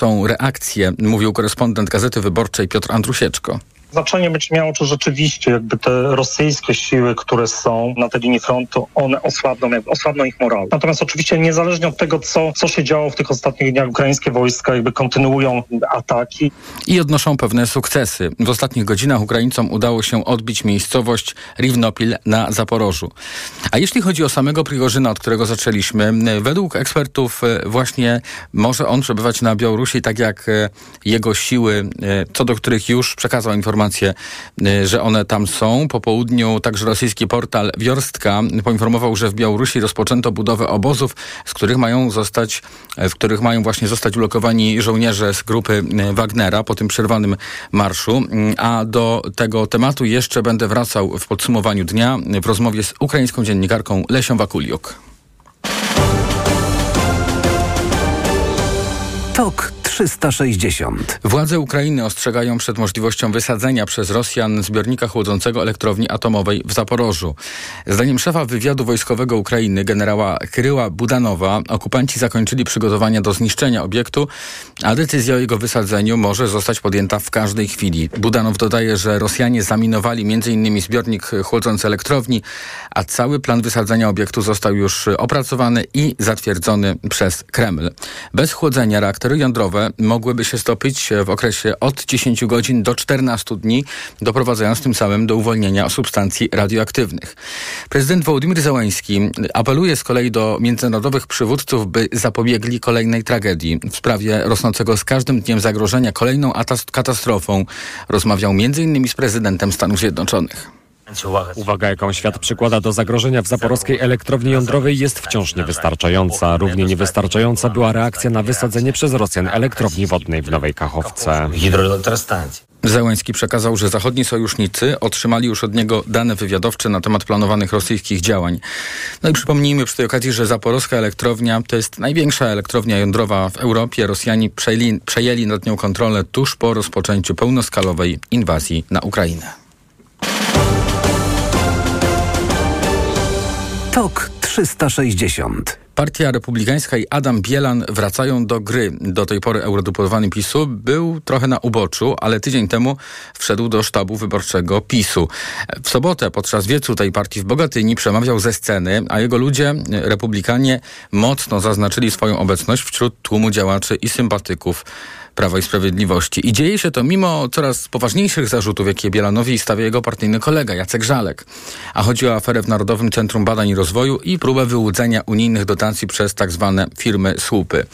Tą reakcję mówił korespondent Gazety Wyborczej Piotr Andrusieczko. Znaczenie będzie miało, czy rzeczywiście jakby te rosyjskie siły, które są na tej linii frontu, one osłabną, osłabną ich morał. Natomiast oczywiście niezależnie od tego, co, co się działo w tych ostatnich dniach, ukraińskie wojska jakby kontynuują ataki. I odnoszą pewne sukcesy. W ostatnich godzinach Ukraińcom udało się odbić miejscowość Riwnopil na Zaporożu. A jeśli chodzi o samego Prigorzyna, od którego zaczęliśmy, według ekspertów e, właśnie może on przebywać na Białorusi, tak jak e, jego siły, e, co do których już przekazał informacje informacje, y, że one tam są. Po południu także rosyjski portal Wiorstka poinformował, że w Białorusi rozpoczęto budowę obozów, z których mają zostać, w których mają właśnie zostać ulokowani żołnierze z grupy e, Wagnera po tym przerwanym marszu. Mm, a do tego tematu jeszcze będę wracał w podsumowaniu dnia w rozmowie z ukraińską dziennikarką Lesią Wakuliuk. Tok 360. Władze Ukrainy ostrzegają przed możliwością wysadzenia przez Rosjan zbiornika chłodzącego elektrowni atomowej w Zaporożu. Zdaniem szefa wywiadu wojskowego Ukrainy, generała Kryła Budanowa, okupanci zakończyli przygotowania do zniszczenia obiektu, a decyzja o jego wysadzeniu może zostać podjęta w każdej chwili. Budanow dodaje, że Rosjanie zaminowali m.in. zbiornik chłodzący elektrowni, a cały plan wysadzenia obiektu został już opracowany i zatwierdzony przez Kreml. Bez chłodzenia reaktory jądrowe mogłyby się stopić w okresie od 10 godzin do 14 dni, doprowadzając tym samym do uwolnienia substancji radioaktywnych. Prezydent Wołodymyr Załański apeluje z kolei do międzynarodowych przywódców, by zapobiegli kolejnej tragedii. W sprawie rosnącego z każdym dniem zagrożenia kolejną katastrofą rozmawiał m.in. z prezydentem Stanów Zjednoczonych. Uwaga, jaką świat przykłada do zagrożenia w zaporowskiej elektrowni jądrowej jest wciąż niewystarczająca. Równie niewystarczająca była reakcja na wysadzenie przez Rosjan elektrowni wodnej w Nowej Kachowce. Zełęński przekazał, że zachodni sojusznicy otrzymali już od niego dane wywiadowcze na temat planowanych rosyjskich działań. No i przypomnijmy przy tej okazji, że zaporowska elektrownia to jest największa elektrownia jądrowa w Europie. Rosjanie przejęli, przejęli nad nią kontrolę tuż po rozpoczęciu pełnoskalowej inwazji na Ukrainę. TOK 360. Partia Republikańska i Adam Bielan wracają do gry. Do tej pory eurodeputowany PiSu był trochę na uboczu, ale tydzień temu wszedł do sztabu wyborczego PiSu. W sobotę podczas wiecu tej partii w Bogatyni przemawiał ze sceny, a jego ludzie, republikanie, mocno zaznaczyli swoją obecność wśród tłumu działaczy i sympatyków Prawa i Sprawiedliwości. I dzieje się to mimo coraz poważniejszych zarzutów, jakie Bielanowi stawia jego partyjny kolega Jacek Żalek. A chodzi o aferę w Narodowym Centrum Badań i Rozwoju i próbę wyłudzenia unijnych dotacji przez tak zwane firmy słupy.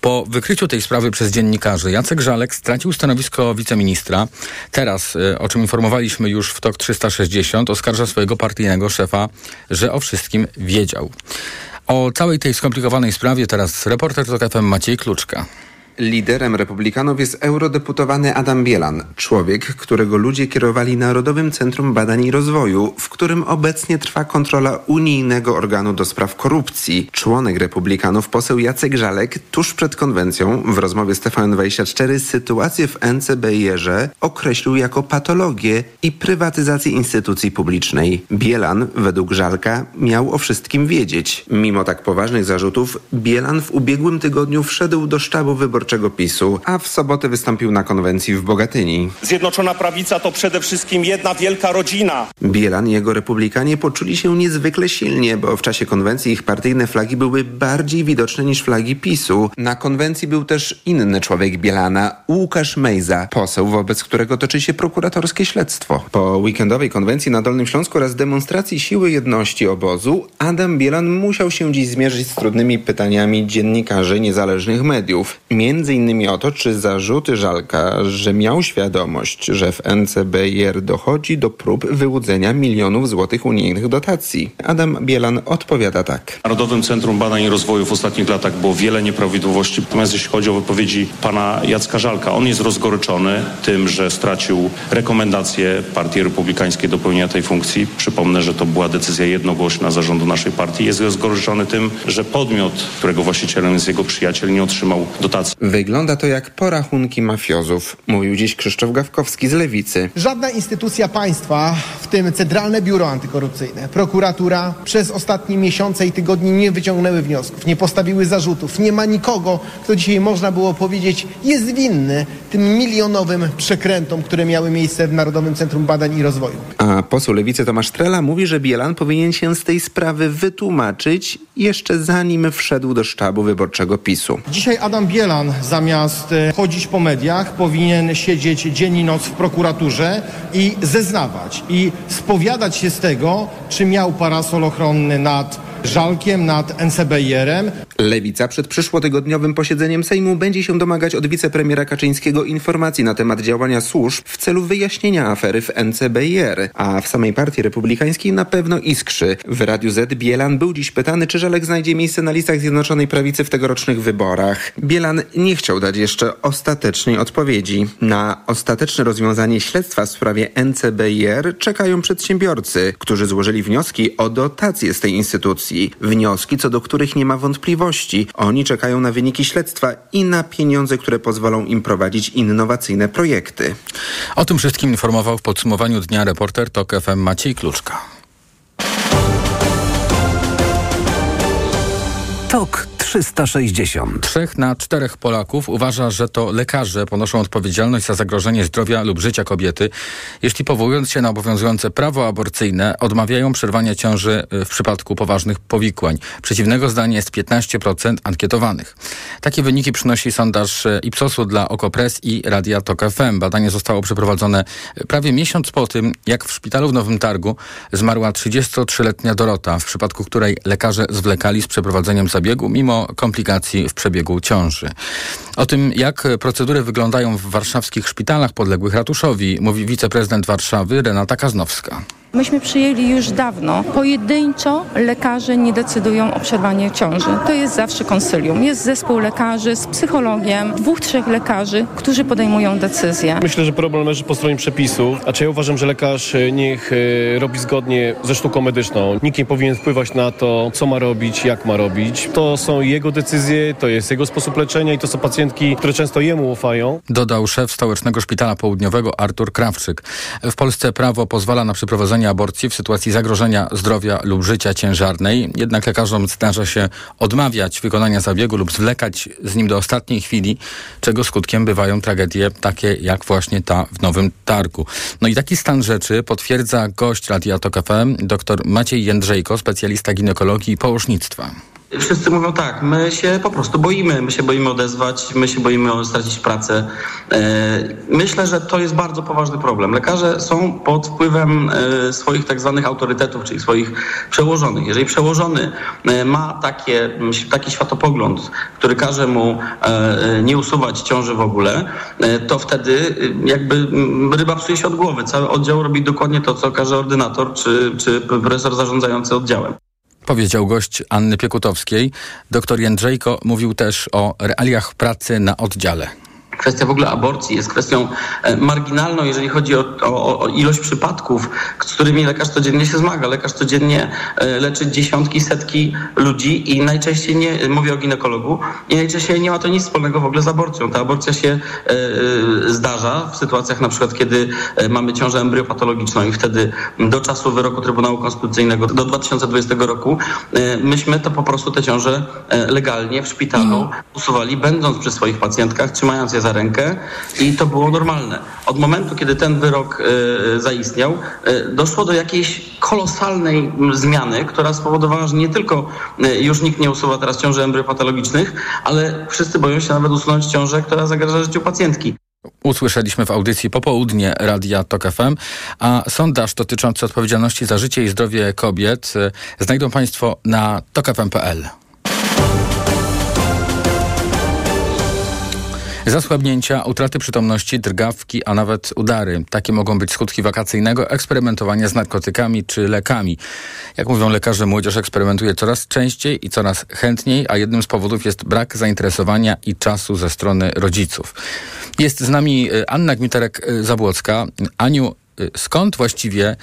Po wykryciu tej sprawy przez dziennikarzy Jacek Żalek stracił stanowisko wiceministra. Teraz, y, o czym informowaliśmy już w TOK 360, oskarża swojego partyjnego szefa, że o wszystkim wiedział. O całej tej skomplikowanej sprawie teraz reporter TOK FM Maciej Kluczka. Liderem republikanów jest eurodeputowany Adam Bielan, człowiek, którego ludzie kierowali Narodowym Centrum Badań i Rozwoju, w którym obecnie trwa kontrola unijnego organu do spraw korupcji. Członek republikanów poseł Jacek Żalek tuż przed konwencją w rozmowie z TVN24 sytuację w NCBR-ze określił jako patologię i prywatyzację instytucji publicznej. Bielan, według Żalka, miał o wszystkim wiedzieć. Mimo tak poważnych zarzutów, Bielan w ubiegłym tygodniu wszedł do sztabu wyborczego Wyborczego PiSu, a w sobotę wystąpił na konwencji w Bogatyni. Zjednoczona Prawica to przede wszystkim jedna wielka rodzina. Bielan i jego republikanie poczuli się niezwykle silnie, bo w czasie konwencji ich partyjne flagi były bardziej widoczne niż flagi PiSu. Na konwencji był też inny człowiek Bielana, Łukasz Mejza, poseł, wobec którego toczy się prokuratorskie śledztwo. Po weekendowej konwencji na Dolnym Śląsku oraz demonstracji siły jedności obozu, Adam Bielan musiał się dziś zmierzyć z trudnymi pytaniami dziennikarzy niezależnych mediów. Między Innymi o to, czy zarzuty Żalka, że miał świadomość, że w NCBR dochodzi do prób wyłudzenia milionów złotych unijnych dotacji. Adam Bielan odpowiada tak. W Narodowym Centrum Badań i Rozwoju w ostatnich latach było wiele nieprawidłowości. Natomiast jeśli chodzi o wypowiedzi pana Jacka Żalka, on jest rozgoryczony tym, że stracił rekomendację Partii Republikańskiej do pełnienia tej funkcji. Przypomnę, że to była decyzja jednogłośna zarządu naszej partii. Jest rozgoryczony tym, że podmiot, którego właścicielem jest jego przyjaciel, nie otrzymał dotacji. Wygląda to jak porachunki mafiozów, mówił dziś Krzysztof Gawkowski z Lewicy. Żadna instytucja państwa, w tym Centralne Biuro Antykorupcyjne, prokuratura przez ostatnie miesiące i tygodnie nie wyciągnęły wniosków, nie postawiły zarzutów. Nie ma nikogo, kto dzisiaj można było powiedzieć jest winny tym milionowym przekrętom, które miały miejsce w Narodowym Centrum Badań i Rozwoju. A poseł Lewicy Tomasz Trela mówi, że Bielan powinien się z tej sprawy wytłumaczyć jeszcze zanim wszedł do sztabu wyborczego PiSu. Dzisiaj Adam Bielan zamiast e, chodzić po mediach powinien siedzieć dzień i noc w prokuraturze i zeznawać i spowiadać się z tego, czy miał parasol ochronny nad Żalkiem, nad NCBR-em. Lewica przed przyszłotygodniowym posiedzeniem Sejmu będzie się domagać od wicepremiera Kaczyńskiego informacji na temat działania służb w celu wyjaśnienia afery w NCBR, a w samej partii republikańskiej na pewno iskrzy. W Radiu Z Bielan był dziś pytany, czy Żalek znajdzie miejsce na listach Zjednoczonej Prawicy w tegorocznych wyborach. Bielan nie chciał dać jeszcze ostatecznej odpowiedzi. Na ostateczne rozwiązanie śledztwa w sprawie NCBR czekają przedsiębiorcy, którzy złożyli wnioski o dotacje z tej instytucji. Wnioski, co do których nie ma wątpliwości. Oni czekają na wyniki śledztwa i na pieniądze, które pozwolą im prowadzić innowacyjne projekty. O tym wszystkim informował w podsumowaniu dnia reporter TOK FM Maciej Kluczka. TOK 360. Trzech na czterech Polaków uważa, że to lekarze ponoszą odpowiedzialność za zagrożenie zdrowia lub życia kobiety, jeśli powołując się na obowiązujące prawo aborcyjne, odmawiają przerwania ciąży y, w przypadku poważnych powikłań. Przeciwnego zdania jest 15% ankietowanych. Takie wyniki przynosi sondaż y, Ipsosu dla Okopres i Radia Tok FM. Badanie zostało przeprowadzone y, prawie miesiąc po tym, jak w szpitalu w Nowym Targu zmarła 33-letnia Dorota, w przypadku której lekarze zwlekali z przeprowadzeniem zabiegu, mimo komplikacji w przebiegu ciąży. O tym, jak procedury wyglądają w warszawskich szpitalach podległych ratuszowi, mówi wiceprezydent Warszawy Renata Kaznowska. Myśmy przyjęli już dawno. Pojedynczo lekarze nie decydują o przerwanie ciąży. To jest zawsze konsylium. Jest zespół lekarzy z psychologiem, dwóch, trzech lekarzy, którzy podejmują decyzję. Myślę, że problem leży po stronie przepisów. A czy ja uważam, że lekarz e, niech e, robi zgodnie ze sztuką medyczną. Nikt nie powinien wpływać na to, co ma robić, jak ma robić. To są jego decyzje, to jest jego sposób leczenia i to są pacjentki, które często jemu ufają. Dodał szef Stołecznego Szpitala Południowego Artur Krawczyk. W Polsce prawo pozwala na przeprowadzenie aborcji w sytuacji zagrożenia zdrowia lub życia ciężarnej. Jednak lekarzom zdarza się odmawiać wykonania zabiegu lub zwlekać z nim do ostatniej chwili, czego skutkiem bywają tragedie takie jak właśnie ta w Nowym Targu. No i taki stan rzeczy potwierdza gość Radia Tok FM, dr Maciej Jędrzejko, specjalista ginekologii i położnictwa. Wszyscy mówią tak, my się po prostu boimy, my się boimy odezwać, my się boimy stracić pracę. E, myślę, że to jest bardzo poważny problem. Lekarze są pod wpływem e, swoich tak zwanych autorytetów, czyli swoich przełożonych. Jeżeli przełożony e, ma takie, taki światopogląd, który każe mu nie usuwać ciąży w ogóle, to wtedy jakby ryba psuje się od głowy. Cały oddział robi dokładnie to, co każe ordynator czy, czy profesor zarządzający oddziałem. Powiedział gość Anny Piekutowskiej. Doktor Jędrzejko mówił też o realiach pracy na oddziale. Kwestia w ogóle aborcji jest kwestią e, marginalną, jeżeli chodzi o, o, o, ilość przypadków, z którymi lekarz codziennie się zmaga. Lekarz codziennie e, leczy dziesiątki, setki ludzi i najczęściej nie, mówię o ginekologu, i najczęściej nie ma to nic wspólnego w ogóle z aborcją. Ta aborcja się e, zdarza w sytuacjach na przykład, kiedy mamy ciążę embryopatologiczną i wtedy do czasu wyroku Trybunału Konstytucyjnego do 2020 roku myśmy to po prostu te ciąże legalnie w szpitalu mhm. usuwali, będąc przy swoich pacjentkach, trzymając je za rękę i to było normalne. Od momentu, kiedy ten wyrok y, zaistniał, y, doszło do jakiejś kolosalnej zmiany, która spowodowała, że nie tylko y, już nikt nie usuwa teraz ciąży embryopatologicznych, ale wszyscy boją się nawet usunąć ciążę, która zagraża życiu pacjentki. Usłyszeliśmy w audycji popołudnie Radia TOK FM, a sondaż dotyczący odpowiedzialności za życie i zdrowie kobiet znajdą Państwo na tokfm.pl. Zasłabnięcia, utraty przytomności, drgawki, a nawet udary. Takie mogą być skutki wakacyjnego eksperymentowania z narkotykami czy lekami. Jak mówią lekarze, młodzież eksperymentuje coraz częściej i coraz chętniej, a jednym z powodów jest brak zainteresowania i czasu ze strony rodziców. Jest z nami y, Anna Gmiterek-Zabłocka. Aniu, y, skąd właściwie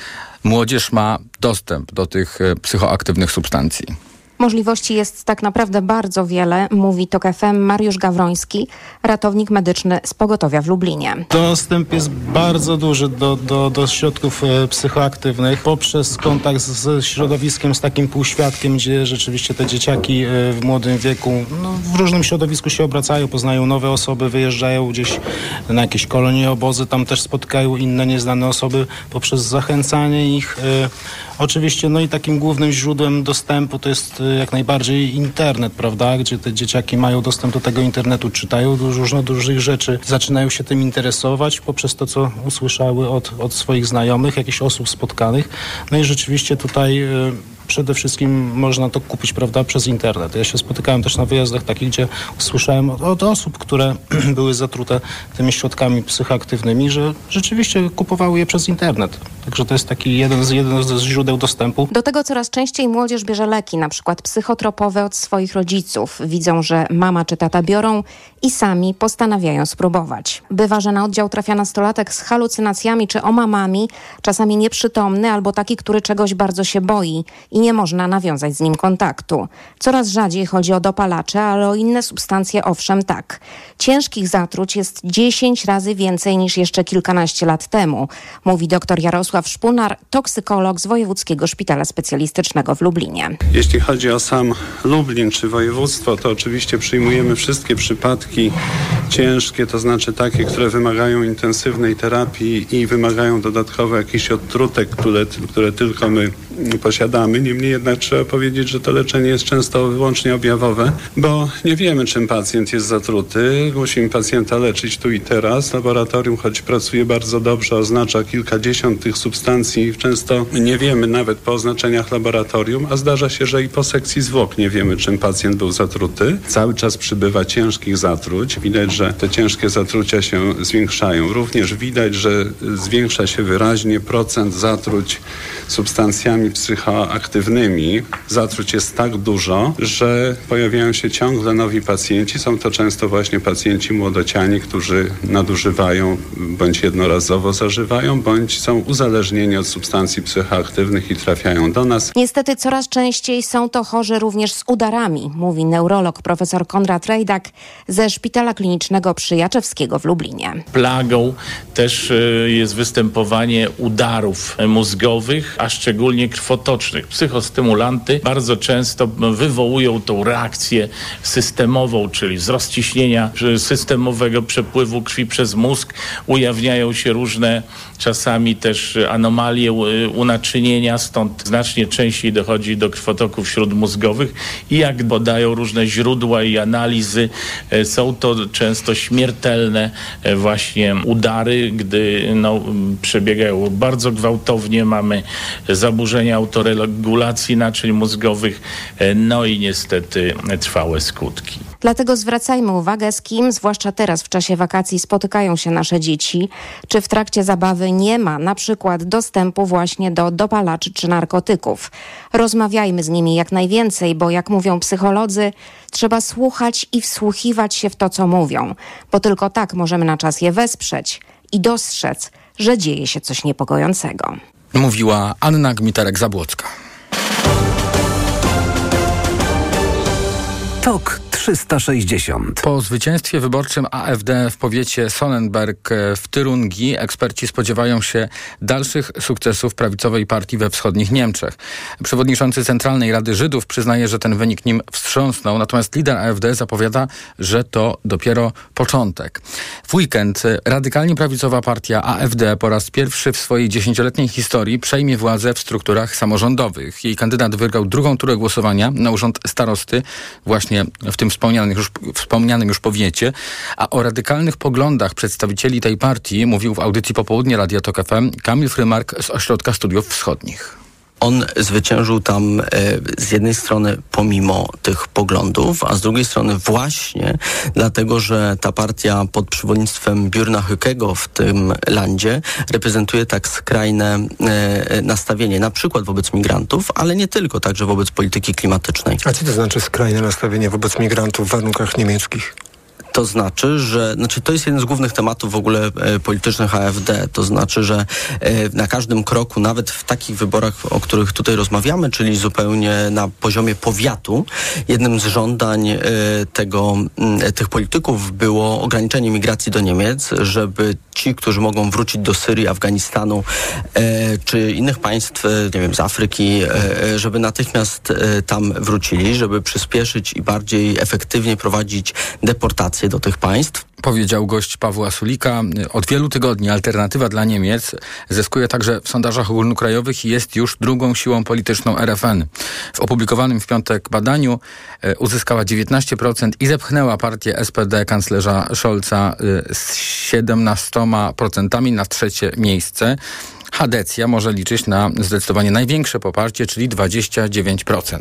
młodzież ma dostęp do tych y, psychoaktywnych substancji? Możliwości jest tak naprawdę bardzo wiele, mówi TOK FM Mariusz Gawroński, ratownik medyczny z pogotowia w Lublinie. Dostęp jest bardzo duży do, do, do środków e, psychoaktywnych poprzez kontakt z środowiskiem, z takim półświadkiem, gdzie rzeczywiście te dzieciaki e, w młodym wieku no, w różnym środowisku się obracają, poznają nowe osoby, wyjeżdżają gdzieś na jakieś kolonie, obozy, tam też spotkają inne nieznane osoby poprzez zachęcanie ich. Oczywiście, no i takim głównym źródłem dostępu to jest jak najbardziej internet, prawda, gdzie te dzieciaki mają dostęp do tego internetu, czytają różne dużych rzeczy, zaczynają się tym interesować poprzez to, co usłyszały od, od swoich znajomych, jakichś osób spotkanych. No i rzeczywiście tutaj przede wszystkim można to kupić, prawda, przez internet. Ja się spotykałem też na wyjazdach takich, gdzie słyszałem od osób, które były zatrute tymi środkami psychoaktywnymi, że rzeczywiście kupowały je przez internet. Także to jest taki jeden z, jeden z źródeł dostępu. Do tego coraz częściej młodzież bierze leki, na przykład psychotropowe od swoich rodziców. Widzą, że mama czy tata biorą i sami postanawiają spróbować. Bywa, że na oddział trafia nastolatek z halucynacjami czy omamami, czasami nieprzytomny albo taki, który czegoś bardzo się boi i nie można nawiązać z nim kontaktu. Coraz rzadziej chodzi o dopalacze, ale o inne substancje owszem tak. Ciężkich zatruć jest 10 razy więcej niż jeszcze kilkanaście lat temu, mówi dr Jarosław Szpunar, toksykolog z Wojewódzkiego Szpitala Specjalistycznego w Lublinie. Jeśli chodzi o sam Lublin czy województwo, to oczywiście przyjmujemy wszystkie przypadki ciężkie, to znaczy takie, które wymagają intensywnej terapii i wymagają dodatkowo jakichś odtrutek, które, które tylko my posiadamy. Niemniej jednak trzeba powiedzieć, że to leczenie jest często wyłącznie objawowe, bo nie wiemy, czym pacjent jest zatruty. Musimy pacjenta leczyć tu i teraz. Laboratorium, choć pracuje bardzo dobrze, oznacza kilkadziesiąt tych substancji. Często nie wiemy nawet po oznaczeniach laboratorium, a zdarza się, że i po sekcji zwłok nie wiemy, czym pacjent był zatruty. Cały czas przybywa ciężkich zatruć. Widać, że te ciężkie zatrucia się zwiększają. Również widać, że zwiększa się wyraźnie procent zatruć substancjami psychoaktywnymi. Zatruć jest tak dużo, że pojawiają się ciągle nowi pacjenci. Są to często właśnie pacjenci młodociani, którzy nadużywają bądź jednorazowo zażywają, bądź są uzależnieni od substancji psychoaktywnych i trafiają do nas. Niestety coraz częściej są to chorzy również z udarami, mówi neurolog profesor Konrad Rejdak ze Szpitala Klinicznego przy Jaczewskiego w Lublinie. Plagą też e, jest występowanie udarów mózgowych, a szczególnie krwotocznych. Psychostymulanty bardzo często wywołują tą reakcję systemową, czyli wzrost ciśnienia systemowego przepływu krwi przez mózg. Ujawniają się różne czasami też anomalie unaczynienia, stąd znacznie częściej dochodzi do krwotoków śródmózgowych i jak podają różne źródła i analizy, e, są to często śmiertelne e, właśnie udary, gdy no, przebiegają bardzo gwałtownie, mamy zaburzenia autoregulacji naczyń mózgowych, e, no i niestety trwałe skutki. Dlatego zwracajmy uwagę, z kim, zwłaszcza teraz w czasie wakacji, spotykają się nasze dzieci, czy w trakcie zabawy nie ma na przykład dostępu właśnie do dopalaczy czy narkotyków. Rozmawiajmy z nimi jak najwięcej, bo jak mówią psycholodzy, trzeba słuchać i wsłuchiwać się w to, co mówią, bo tylko tak możemy na czas je wesprzeć i dostrzec, że dzieje się coś niepokojącego. Mówiła Anna Gmitarek-Zabłocka. TOK 360. Po zwycięstwie wyborczym AfD w powiecie Sonnenberg e, w Tyrungi eksperci spodziewają się dalszych sukcesów prawicowej partii we wschodnich Niemczech. Przewodniczący Centralnej Rady Żydów przyznaje, że ten wynik nim wstrząsnął, natomiast lider AfD zapowiada, że to dopiero początek. W weekend radykalnie prawicowa partia AfD po raz pierwszy w swojej dziesięcioletniej historii przejmie władzę w strukturach samorządowych. Jej kandydat wygrał drugą turę głosowania na urząd starosty właśnie w tym wspomnianym już, wspomnianym już powiecie, a o radykalnych poglądach przedstawicieli tej partii mówił w audycji Popołudnie Radia Tok FM Kamil Frymark z Ośrodka Studiów Wschodnich on zwyciężył tam e, z jednej strony pomimo tych poglądów, a z drugiej strony właśnie dlatego, że ta partia pod przewodnictwem Biurna Hykego w tym landzie reprezentuje tak skrajne e, nastawienie, na przykład wobec migrantów, ale nie tylko, także wobec polityki klimatycznej. A co to znaczy skrajne nastawienie wobec migrantów w warunkach niemieckich? To znaczy, że znaczy to jest jeden z głównych tematów w ogóle e, politycznych AfD. To znaczy, że e, na każdym kroku, nawet w takich wyborach, o których tutaj rozmawiamy, czyli zupełnie na poziomie powiatu, jednym z żądań e, tego, tych polityków było ograniczenie migracji do Niemiec, żeby ci, którzy mogą wrócić do Syrii, Afganistanu e, czy innych państw, e, nie wiem, z Afryki, e, e, żeby natychmiast e, tam wrócili, żeby przyspieszyć i bardziej efektywnie prowadzić deportacje do tych państw. Powiedział gość Pawła Sulika. Od wielu tygodni alternatywa dla Niemiec zyskuje także w sondażach ogólnokrajowych i jest już drugą siłą polityczną RFN. W opublikowanym w piątek badaniu e, uzyskała 19% i zepchnęła partię SPD kanclerza Scholza z 17% na trzecie miejsce. Hadecja może liczyć na zdecydowanie największe poparcie, czyli 29%.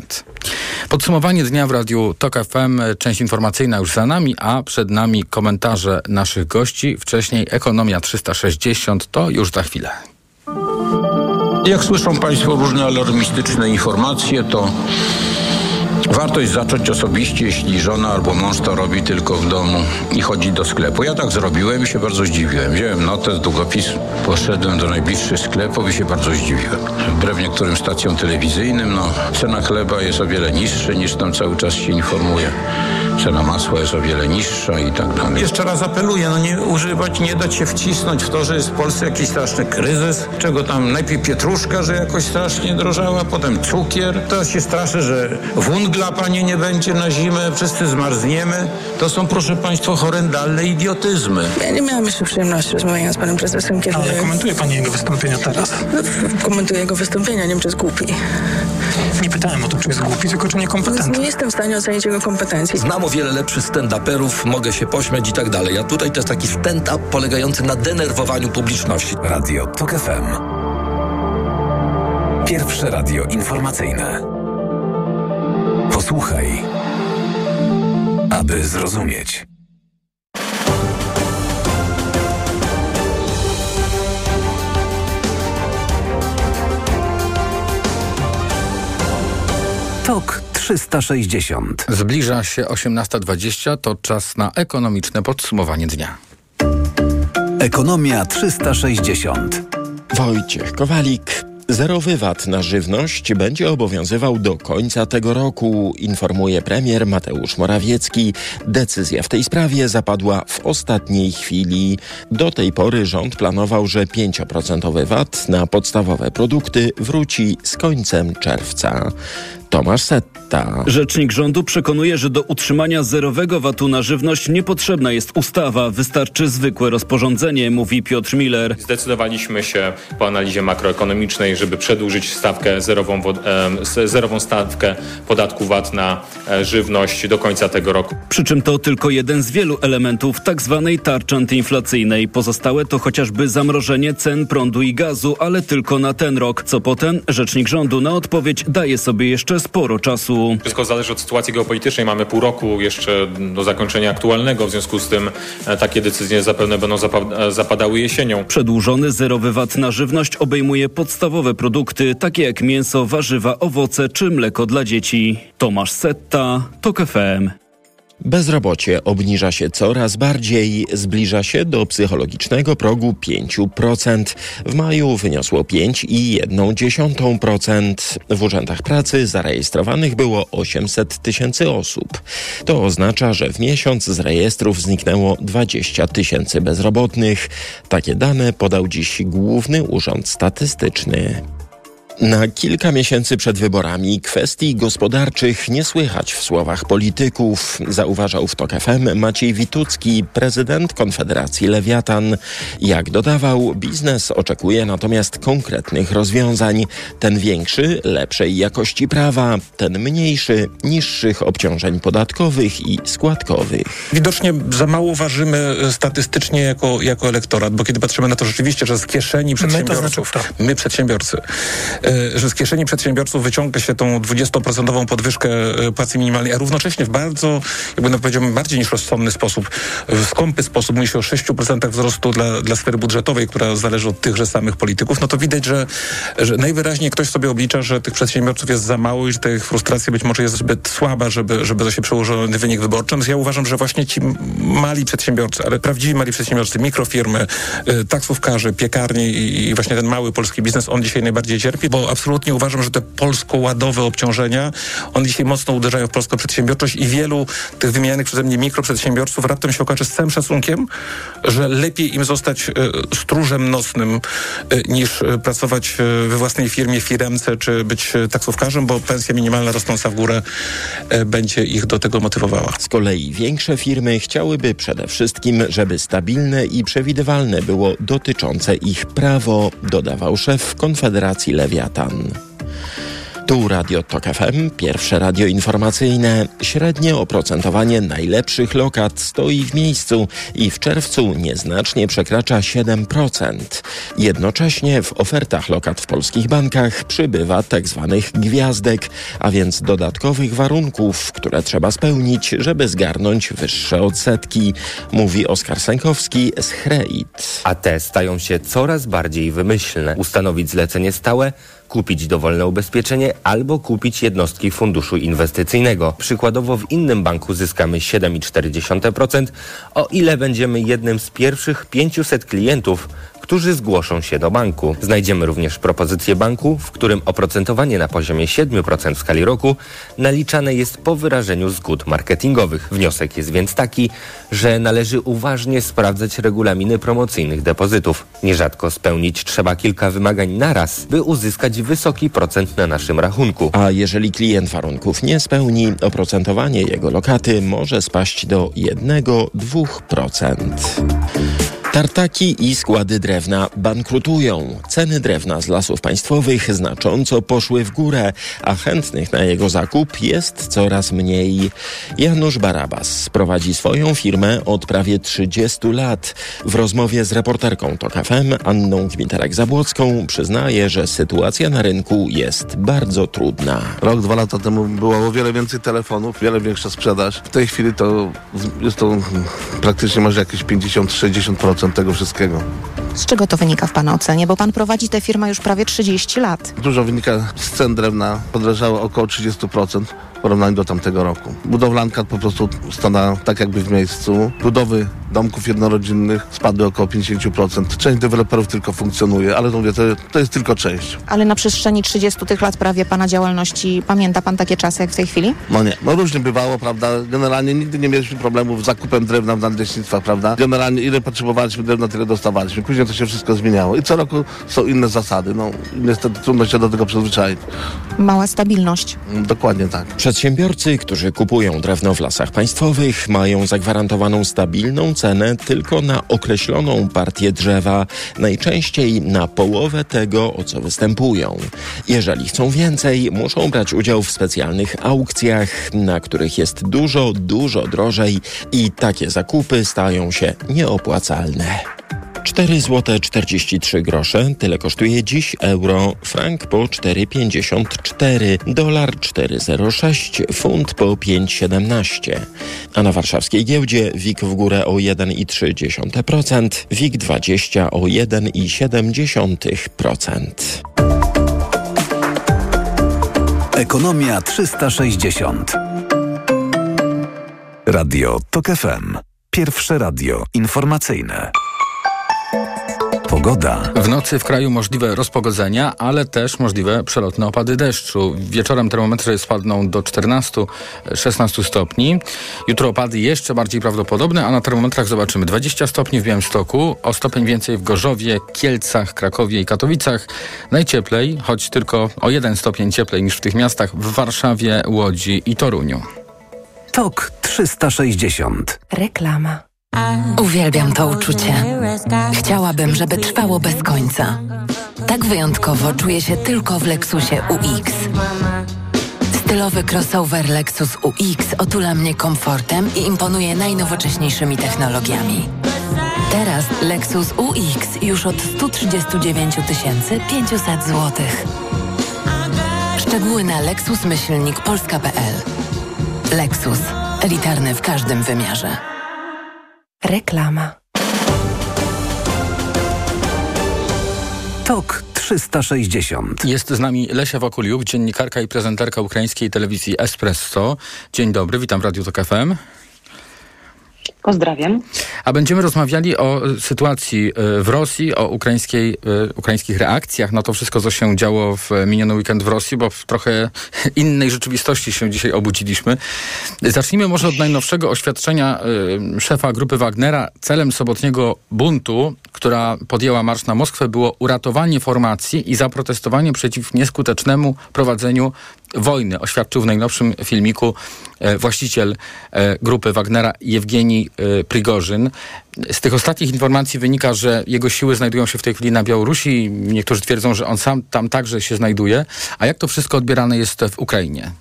Podsumowanie dnia w Radiu TOK FM, część informacyjna już za nami, a przed nami komentarze naszych gości. Wcześniej Ekonomia 360, to już za chwilę. Jak słyszą Państwo różne alarmistyczne informacje, to warto zacząć osobiście, jeśli żona albo mąż to robi tylko w domu i chodzi do sklepu. Ja tak zrobiłem i się bardzo zdziwiłem. Wziąłem notę, długopis, poszedłem do najbliższych sklepów i się bardzo zdziwiłem. Wbrew niektórym stacjom telewizyjnym, no, cena chleba jest o wiele niższa niż tam cały czas się informuje. Cena masła jest o wiele niższa i tak dalej. Jeszcze raz apeluję, no nie używać, nie dać się wcisnąć w to, że jest w Polsce jakiś straszny kryzys, czego tam najpierw pietruszka, że jakoś strasznie drożała, potem cukier. To się straszę, że wungla panie nie będzie na zimę, wszyscy zmarzniemy. To są, proszę państwa, horrendalne idiotyzmy. Ja nie miałam jeszcze przyjemności rozmawiania z panem prezesem, kiedy... Ale komentuje pani jego wystąpienia teraz. No, komentuję jego wystąpienia, nie wiem, czy jest głupi. Nie pytałem o to, czy jest głupi, tylko czy niekompetentny. Nie jestem w stanie ocenić jego kompetencji. Znam o wiele lepszych stand-uperów, mogę się pośmiać i tak dalej. A tutaj to jest taki stand-up polegający na denerwowaniu publiczności. Radio TOK FM. Pierwsze radio informacyjne. Posłuchaj, aby zrozumieć. TOK 360. Zbliża się 18.20, to czas na ekonomiczne podsumowanie dnia. Ekonomia 360. Wojciech Kowalik. Zerowy VAT na żywność będzie obowiązywał do końca tego roku, informuje premier Mateusz Morawiecki. Decyzja w tej sprawie zapadła w ostatniej chwili. Do tej pory rząd planował, że 5% VAT na podstawowe produkty wróci z końcem czerwca. Tomasz Setta. Rzecznik rządu przekonuje, że do utrzymania zerowego VAT-u na żywność niepotrzebna jest ustawa, wystarczy zwykłe rozporządzenie, mówi Piotr Miller. Zdecydowaliśmy się po analizie makroekonomicznej, żeby przedłużyć stawkę zerową, zerową stawkę podatku VAT na e, żywność do końca tego roku. Przy czym to tylko jeden z wielu elementów tak zwanej tarczy antyinflacyjnej. Pozostałe to chociażby zamrożenie cen prądu i gazu, ale tylko na ten rok. Co potem? Rzecznik rządu na odpowiedź daje sobie jeszcze sporo czasu. Wszystko zależy od sytuacji geopolitycznej. Mamy pół roku jeszcze do zakończenia aktualnego, w związku z tym e, takie decyzje zapewne będą zapa- zapadały jesienią. Przedłużony zerowy VAT na żywność obejmuje podstawowe produkty, takie jak mięso, warzywa, owoce czy mleko dla dzieci. Tomasz Setta, TOK FM. Bezrobocie obniża się coraz bardziej, zbliża się do psychologicznego progu 5%. W maju wyniosło 5,1%. W urzędach pracy zarejestrowanych było 800 tysięcy osób. To oznacza, że w miesiąc z rejestrów zniknęło 20 tysięcy bezrobotnych. Takie dane podał dziś Główny Urząd Statystyczny. Na kilka miesięcy przed wyborami kwestii gospodarczych nie słychać w słowach polityków, zauważał w TOK FM Maciej Witucki, prezydent Konfederacji Lewiatan. Jak dodawał, biznes oczekuje natomiast konkretnych rozwiązań. Ten większy, lepszej jakości prawa, ten mniejszy, niższych obciążeń podatkowych i składkowych. Widocznie za mało ważymy statystycznie jako, jako elektorat, bo kiedy patrzymy na to rzeczywiście, że z kieszeni przedsiębiorców, my, to znaczy my przedsiębiorcy, e, że z kieszeni przedsiębiorców wyciąga się tą 20% podwyżkę e, płacy minimalnej, a równocześnie w bardzo, jakby no powiedziałbym, bardziej niż rozsądny sposób, w skąpy sposób, mówi się o 6% wzrostu dla, dla sfery budżetowej, która zależy od tychże samych polityków, no to widać, że, że najwyraźniej ktoś sobie oblicza, że tych przedsiębiorców jest za mało i że ta ich frustracja być może jest zbyt słaba, żeby, żeby to się przełożyło na wynik wyborczy. Natomiast ja uważam, że właśnie ci mali przedsiębiorcy, ale prawdziwi mali przedsiębiorcy, mikrofirmy, y, taksówkarze, piekarnie i, i właśnie ten mały polski biznes, on dzisiaj najbardziej cierpi, bo absolutnie uważam, że te polsko-ładowe obciążenia, one dzisiaj mocno uderzają w polską przedsiębiorczość i wielu tych wymienianych przeze mnie mikroprzedsiębiorców raptem się okaże z całym szacunkiem, że lepiej im zostać y, stróżem nocnym y, niż y, pracować we własnej firmie, firemce czy być taksówkarzem, bo pensja minimalna rosnąca w górę będzie ich do tego motywowała. Z kolei większe firmy chciałyby przede wszystkim, żeby stabilne i przewidywalne było dotyczące ich prawo, dodawał szef Konfederacji Lewiatan. Tu Radio Tok FM, pierwsze radio informacyjne. Średnie oprocentowanie najlepszych lokat stoi w miejscu i w czerwcu nieznacznie przekracza 7%. Jednocześnie w ofertach lokat w polskich bankach przybywa tzw. Tak gwiazdek, a więc dodatkowych warunków, które trzeba spełnić, żeby zgarnąć wyższe odsetki, mówi Oskar Sękowski z Chreit. A te stają się coraz bardziej wymyślne. Ustanowić zlecenie stałe, kupić dowolne ubezpieczenie albo kupić jednostki funduszu inwestycyjnego. Przykładowo w innym banku zyskamy 7,4%, o ile będziemy jednym z pierwszych 500 klientów, którzy zgłoszą się do banku. Znajdziemy również propozycję banku, w którym oprocentowanie na poziomie 7% w skali roku naliczane jest po wyrażeniu zgód marketingowych. Wniosek jest więc taki, że należy uważnie sprawdzać regulaminy promocyjnych depozytów. Nierzadko spełnić trzeba kilka wymagań naraz, by uzyskać wysoki procent na naszym rachunku. A jeżeli klient warunków nie spełni, oprocentowanie jego lokaty może spaść do 1-2%. Tartaki i składy drewna bankrutują. Ceny drewna z lasów państwowych znacząco poszły w górę, a chętnych na jego zakup jest coraz mniej. Janusz Barabas prowadzi swoją firmę od prawie 30 lat. W rozmowie z reporterką TOK FM Anną Kmiterek-Zabłocką przyznaje, że sytuacja na rynku jest bardzo trudna. Rok, dwa lata temu było o wiele więcej telefonów, wiele większa sprzedaż. W tej chwili to jest to praktycznie może jakieś 50-60% tego wszystkiego. Z czego to wynika w Pana ocenie? Bo Pan prowadzi tę firmę już prawie 30 lat. Dużo wynika z cen drewna, podrożało około 30% w porównaniu do tamtego roku. Budowlanka po prostu stanęła tak jakby w miejscu. Budowy domków jednorodzinnych spadły około 50%. Część deweloperów tylko funkcjonuje, ale to mówię, to, to jest tylko część. Ale na przestrzeni 30 tych lat prawie Pana działalności, pamięta Pan takie czasy jak w tej chwili? No nie, no różnie bywało, prawda? Generalnie nigdy nie mieliśmy problemów z zakupem drewna w nadleśnictwach, prawda? Generalnie ile potrzebowaliśmy drewna, tyle dostawaliśmy. Później to się wszystko zmieniało i co roku są inne zasady. No niestety trudno się do tego przyzwyczaić. Mała stabilność. Dokładnie tak. Przedsiębiorcy, którzy kupują drewno w lasach państwowych, mają zagwarantowaną stabilną cenę tylko na określoną partię drzewa, najczęściej na połowę tego, o co występują. Jeżeli chcą więcej, muszą brać udział w specjalnych aukcjach, na których jest dużo, dużo drożej i takie zakupy stają się nieopłacalne. 4 zł 43 grosze, tyle kosztuje dziś euro, frank po 4,54, dolar 4,06, funt po 5,17. A na warszawskiej giełdzie WIG w górę o 1,3%, WIG 20 o 1,7%. Ekonomia 360. Radio TOK FM. Pierwsze radio informacyjne. Pogoda. W nocy w kraju możliwe rozpogodzenia, ale też możliwe przelotne opady deszczu. Wieczorem termometry spadną do 14-16 stopni. Jutro opady jeszcze bardziej prawdopodobne, a na termometrach zobaczymy 20 stopni w Białymstoku, o stopień więcej w Gorzowie, Kielcach, Krakowie i Katowicach. Najcieplej, choć tylko o jeden stopień cieplej niż w tych miastach w Warszawie, Łodzi i Toruniu. Tok 360. Reklama. Uwielbiam to uczucie. Chciałabym, żeby trwało bez końca. Tak wyjątkowo czuję się tylko w Lexusie UX. Stylowy crossover Lexus UX otula mnie komfortem i imponuje najnowocześniejszymi technologiami. Teraz Lexus UX już od 139 500 zł. Szczegóły na lexusmyślnikpolska.pl Lexus. Elitarny w każdym wymiarze. Reklama. TOK 360. Jest z nami Lesia Wokuliuk, dziennikarka i prezenterka ukraińskiej telewizji Espresso. Dzień dobry, witam w Radiu Tok FM. Pozdrawiam. A będziemy rozmawiali o sytuacji e, w Rosji, o ukraińskiej, e, ukraińskich reakcjach na to wszystko, co się działo w miniony weekend w Rosji, bo w trochę innej rzeczywistości się dzisiaj obudziliśmy. Zacznijmy może od najnowszego oświadczenia e, szefa grupy Wagnera. Celem sobotniego buntu, która podjęła marsz na Moskwę, było uratowanie formacji i zaprotestowanie przeciw nieskutecznemu prowadzeniu wojny. Oświadczył w najnowszym filmiku właściciel grupy Wagnera Jewgenij Prigorzyn. Z tych ostatnich informacji wynika, że jego siły znajdują się w tej chwili na Białorusi. Niektórzy twierdzą, że on sam tam także się znajduje. A jak to wszystko odbierane jest w Ukrainie?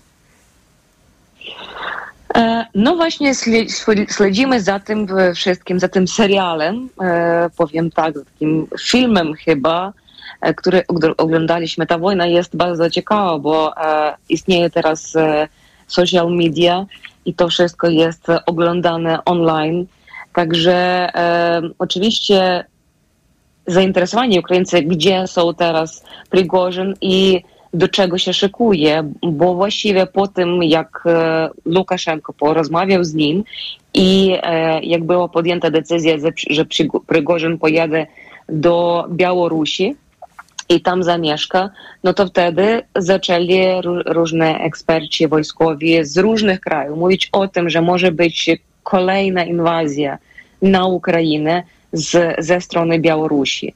No właśnie śledzimy za tym wszystkim, za tym serialem, powiem tak, takim filmem chyba, który oglądaliśmy. Ta wojna jest bardzo ciekawa, bo istnieje teraz social media i to wszystko jest oglądane online. Także e, oczywiście zainteresowanie Ukraińcy, gdzie są teraz Prigorzyn i do czego się szykuje, bo właściwie po tym, jak e, Łukaszenko porozmawiał z nim i e, jak była podjęta decyzja, że Prigorzyn pojedzie do Białorusi i tam zamieszka, no to wtedy zaczęli różne eksperci wojskowi z różnych krajów mówić o tym, że może być kolejna inwazja na Ukrainę z, ze strony Białorusi.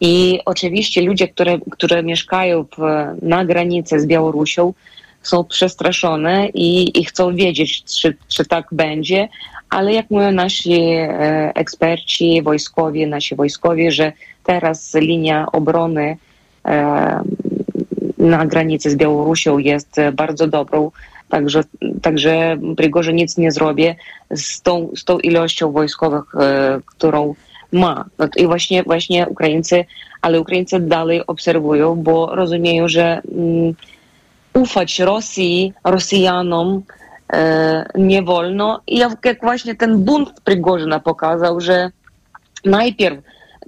I oczywiście ludzie, które, które mieszkają w, na granicy z Białorusią, są przestraszone i, i chcą wiedzieć, czy, czy tak będzie, ale jak mówią nasi e, eksperci wojskowi, nasi wojskowi, że teraz linia obrony na granicy z Białorusią jest bardzo dobrą, Także, także Prigorze nic nie zrobi z tą, z tą ilością wojskowych, e, którą ma. I właśnie, właśnie Ukraińcy, ale Ukraińcy dalej obserwują, bo rozumieją, że mm, ufać Rosji, Rosjanom e, nie wolno. I jak, właśnie ten bunt Prigorzyna pokazał, że najpierw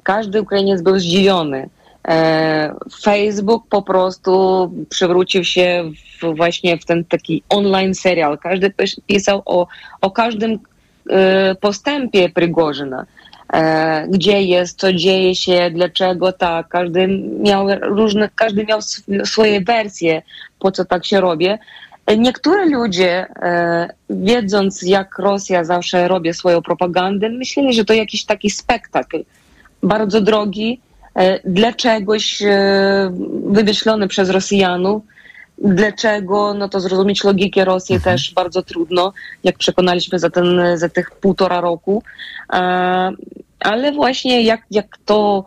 każdy Ukrainiec był zdziwiony, E, Facebook po prostu przewrócił się w, właśnie w ten taki online serial. Każdy pisał o, o każdym e, postępie Prigorzyna. E, gdzie jest, co dzieje się, dlaczego tak. Każdy miał różne, każdy miał swoje wersje, po co tak się robi. Niektórzy ludzie, wiedząc jak Rosja zawsze robi swoją propagandę, myśleli, że to jakiś taki spektakl, bardzo drogi, E, dla czegoś e, wymyślony przez Rosjanów. Dlaczego? No to zrozumieć logikę Rosji mhm. też bardzo trudno, jak przekonaliśmy za, ten, za tych półtora roku. E, ale właśnie jak, jak to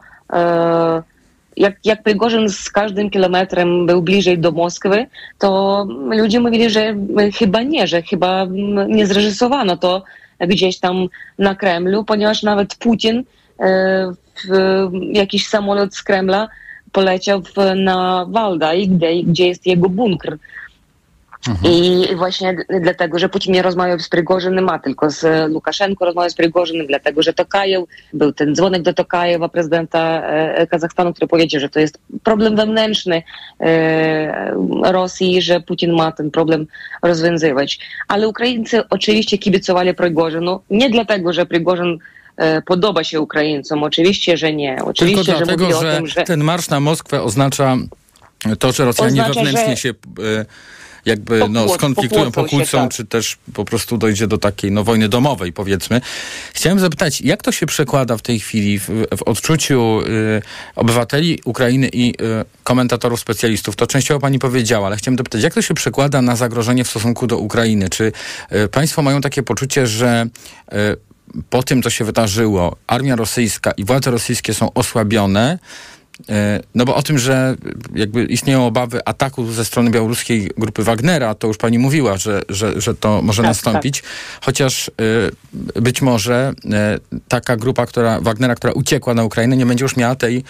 jak, jak Prigorzyn z każdym kilometrem był bliżej do Moskwy, to ludzie mówili, że chyba nie, że chyba nie zreżysowano to gdzieś tam na Kremlu, ponieważ nawet Putin jakiś samolot z Kremla poleciał w, na Waldaj, gdzie, gdzie jest jego bunker. Mhm. I właśnie dlatego, że Putin nie rozmawiał z Prigorzynem, a tylko z Łukaszenką rozmawiał z Prigorzynem, dlatego, że Tokajew, był ten dzwonek do Tokajewa, prezydenta e, Kazachstanu, który powiedział, że to jest problem wewnętrzny e, Rosji, że Putin ma ten problem rozwiązywać. Ale Ukraińcy oczywiście kibicowali Prigorzynu, nie dlatego, że Prigorzyn E, podoba się Ukraińcom. Oczywiście, że nie. Oczywiście, Tylko że dlatego, że, tym, że, ten marsz na Moskwę oznacza to, że Rosjanie oznacza, wewnętrznie że... się e, jakby Pokłód, no, skonfliktują, pokłócą, tak. czy też po prostu dojdzie do takiej no, wojny domowej, powiedzmy. Chciałem zapytać, jak to się przekłada w tej chwili w, w odczuciu y, obywateli Ukrainy i y, komentatorów, specjalistów? To częściowo pani powiedziała, ale chciałem dopytać, jak to się przekłada na zagrożenie w stosunku do Ukrainy? Czy y, państwo mają takie poczucie, że po tym, co się wydarzyło, armia rosyjska i władze rosyjskie są osłabione, e, no bo o tym, że jakby istnieją obawy ataku ze strony białoruskiej grupy Wagnera, to już pani mówiła, że, że, że to może tak, nastąpić. Tak. Chociaż y, być może y, taka grupa, która Wagnera, która uciekła na Ukrainę, nie będzie już miała tej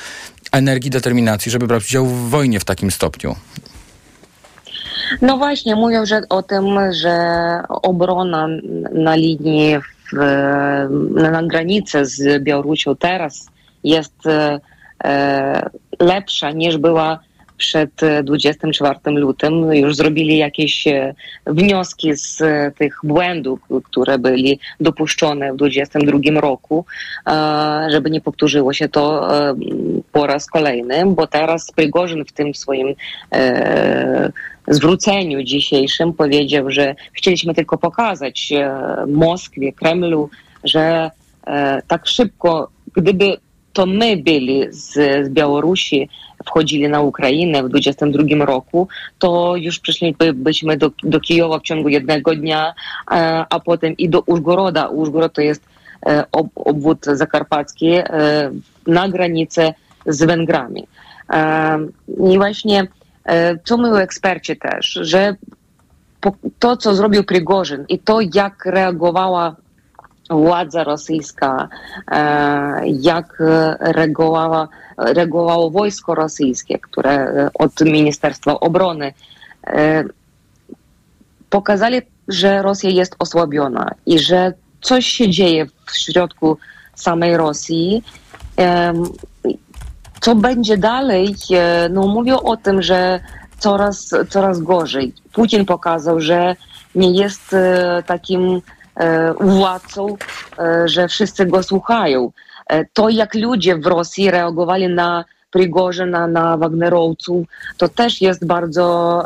energii, determinacji, żeby brać udział w wojnie w takim stopniu. No właśnie, mówią że o tym, że obrona na linii na granicy z Białorusią teraz jest e, lepsza niż była przed 24 lutym. Już zrobili jakieś wnioski z tych błędów, które byli dopuszczone w 22 roku, żeby nie powtórzyło się to po raz kolejny, bo teraz Prigorzyn w tym swoim zwróceniu dzisiejszym powiedział, że chcieliśmy tylko pokazać Moskwie, Kremlu, że tak szybko, gdyby to my byli z, z Białorusi, wchodzili na Ukrainę w 22 roku, to już przyszlibyśmy do, do Kijowa w ciągu jednego dnia, a, a potem i do Użgoroda. Użgorod to jest ob, obwód zakarpacki na granicę z Węgrami. I właśnie co mówią eksperci też, że to, co zrobił Prigorzyn i to, jak reagowała władza rosyjska, jak reagowała, reagowało wojsko rosyjskie, które od Ministerstwa Obrony pokazali, że Rosja jest osłabiona i że coś się dzieje w środku samej Rosji. Co będzie dalej? No mówią o tym, że coraz, coraz gorzej. Putin pokazał, że nie jest takim władcą, że wszyscy go słuchają. To, jak ludzie w Rosji reagowali na Prigorzyna, na Wagnerowców, to też jest bardzo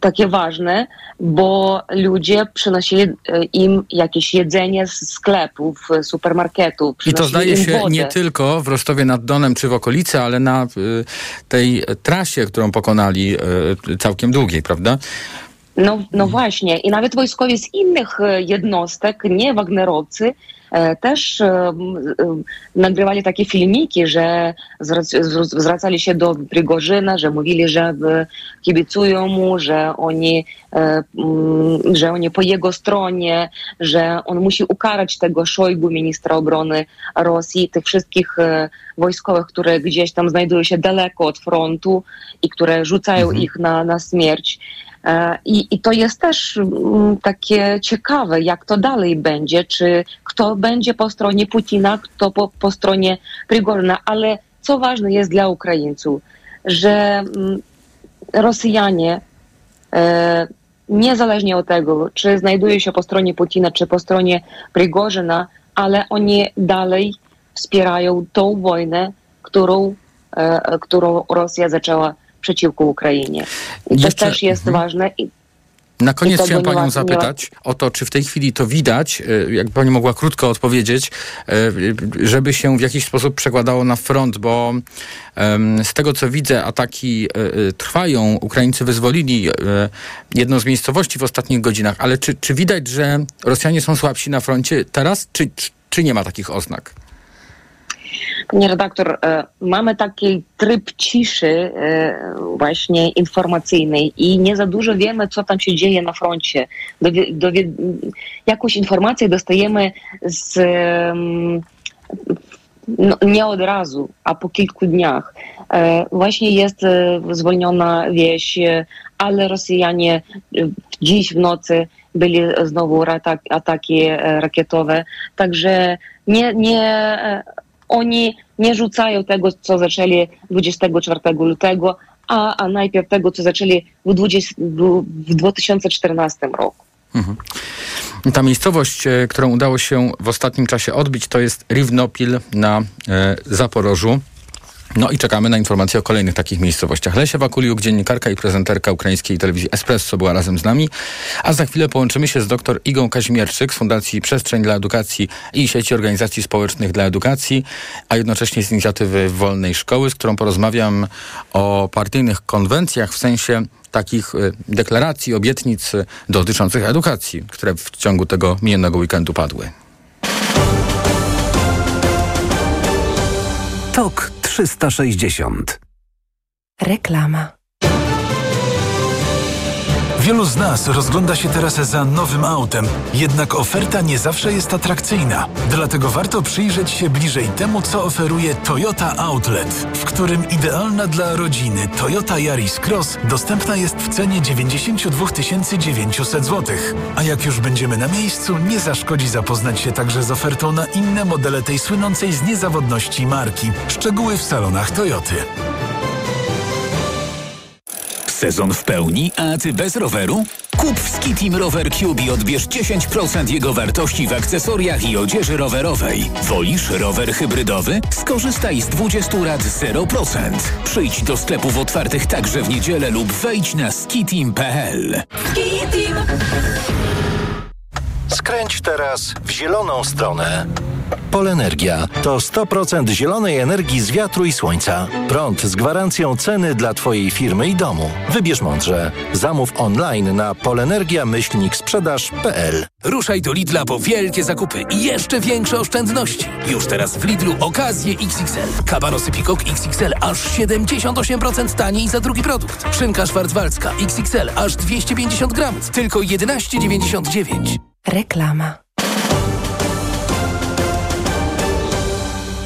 takie ważne, bo ludzie przynosili im jakieś jedzenie z sklepów, supermarketów. I to zdaje się wodę. nie tylko w Rostowie nad Donem czy w okolicy, ale na tej trasie, którą pokonali całkiem długiej, prawda? No, no właśnie. I nawet wojskowi z innych jednostek, nie Wagnerowcy, też nagrywali takie filmiki, że zwracali się do Prigorzyna, że mówili, że kibicują mu, że oni, że oni po jego stronie, że on musi ukarać tego Szojgu, ministra obrony Rosji, tych wszystkich wojskowych, które gdzieś tam znajdują się daleko od frontu i które rzucają mhm. ich na, na śmierć. I, I to jest też takie ciekawe, jak to dalej będzie, czy kto będzie po stronie Putina, kto po, po stronie Prigorna, ale co ważne jest dla Ukraińców, że Rosjanie niezależnie od tego, czy znajdują się po stronie Putina, czy po stronie Prigorzyna, ale oni dalej wspierają tą wojnę, którą, którą Rosja zaczęła przeciwko Ukrainie. I to Jeszcze, też jest mhm. ważne. I, na koniec chciałem panią zapytać o to, czy w tej chwili to widać, jakby pani mogła krótko odpowiedzieć, żeby się w jakiś sposób przekładało na front, bo z tego co widzę, ataki trwają. Ukraińcy wyzwolili jedną z miejscowości w ostatnich godzinach, ale czy, czy widać, że Rosjanie są słabsi na froncie teraz, czy, czy nie ma takich oznak? Panie redaktor, mamy taki tryb ciszy właśnie informacyjnej i nie za dużo wiemy, co tam się dzieje na froncie. Dowie, dowie, jakąś informację dostajemy z, no, nie od razu, a po kilku dniach. Właśnie jest zwolniona wieś, ale Rosjanie dziś w nocy byli znowu ataki rakietowe, także nie, nie oni nie rzucają tego, co zaczęli 24 lutego, a, a najpierw tego, co zaczęli w, 20, w 2014 roku. Mhm. Ta miejscowość, którą udało się w ostatnim czasie odbić, to jest Riwnopil na e, Zaporożu. No i czekamy na informacje o kolejnych takich miejscowościach. Lesia Wakuliuk, dziennikarka i prezenterka ukraińskiej telewizji Espresso była razem z nami, a za chwilę połączymy się z dr Igą Kazimierczyk z Fundacji Przestrzeń dla Edukacji i sieci organizacji społecznych dla edukacji, a jednocześnie z inicjatywy Wolnej Szkoły, z którą porozmawiam o partyjnych konwencjach w sensie takich y, deklaracji, obietnic dotyczących edukacji, które w ciągu tego minionego weekendu padły. Tok 360. Reklama. Wielu z nas rozgląda się teraz za nowym autem, jednak oferta nie zawsze jest atrakcyjna. Dlatego warto przyjrzeć się bliżej temu, co oferuje Toyota Outlet, w którym idealna dla rodziny Toyota Yaris Cross dostępna jest w cenie 92 900 zł. A jak już będziemy na miejscu, nie zaszkodzi zapoznać się także z ofertą na inne modele tej słynącej z niezawodności marki. Szczegóły w salonach Toyoty. Sezon w pełni, a ty bez roweru? Kup w Skitim Rower Cube i odbierz 10% jego wartości w akcesoriach i odzieży rowerowej. Wolisz rower hybrydowy? Skorzystaj z 20 lat 0%. Przyjdź do sklepów otwartych także w niedzielę lub wejdź na skitim.pl. Skitim. Skręć teraz w zieloną stronę. Polenergia to 100% zielonej energii z wiatru i słońca. Prąd z gwarancją ceny dla Twojej firmy i domu. Wybierz mądrze. Zamów online na polenergia-sprzedaż.pl Ruszaj do Lidla po wielkie zakupy i jeszcze większe oszczędności. Już teraz w Lidlu okazje XXL. Kabanosy Pikok XXL aż 78% taniej za drugi produkt. Szynka szwarcwaldzka XXL aż 250 gramów. Tylko 11,99. Reklama.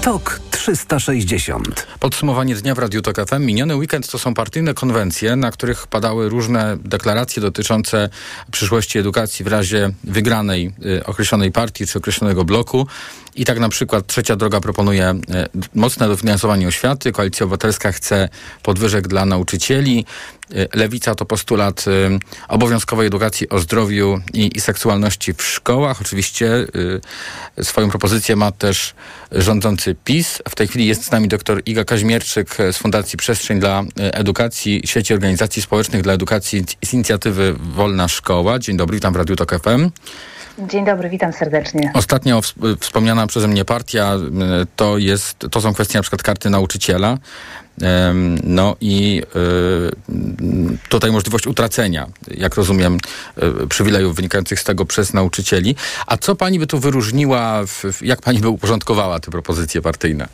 TOK 360. Podsumowanie dnia w Radiu Tok FM. Miniony weekend to są partyjne konwencje, na których padały różne deklaracje dotyczące przyszłości edukacji w razie wygranej y, określonej partii czy określonego bloku. I tak na przykład Trzecia Droga proponuje y, mocne dofinansowanie oświaty, Koalicja Obywatelska chce podwyżek dla nauczycieli, Lewica to postulat y, obowiązkowej edukacji o zdrowiu i, i seksualności w szkołach. Oczywiście y, swoją propozycję ma też rządzący PiS. W tej chwili jest z nami dr Iga Kaźmierczyk z Fundacji Przestrzeń dla Edukacji, sieci organizacji społecznych dla edukacji z inicjatywy Wolna Szkoła. Dzień dobry, witam w Radiu Tok FM. Dzień dobry, witam serdecznie. Ostatnio wspomniana przeze mnie partia to, jest, to są kwestie na przykład karty nauczyciela. No i tutaj możliwość utracenia, jak rozumiem, przywilejów wynikających z tego przez nauczycieli. A co pani by tu wyróżniła, jak pani by uporządkowała te propozycje partyjne?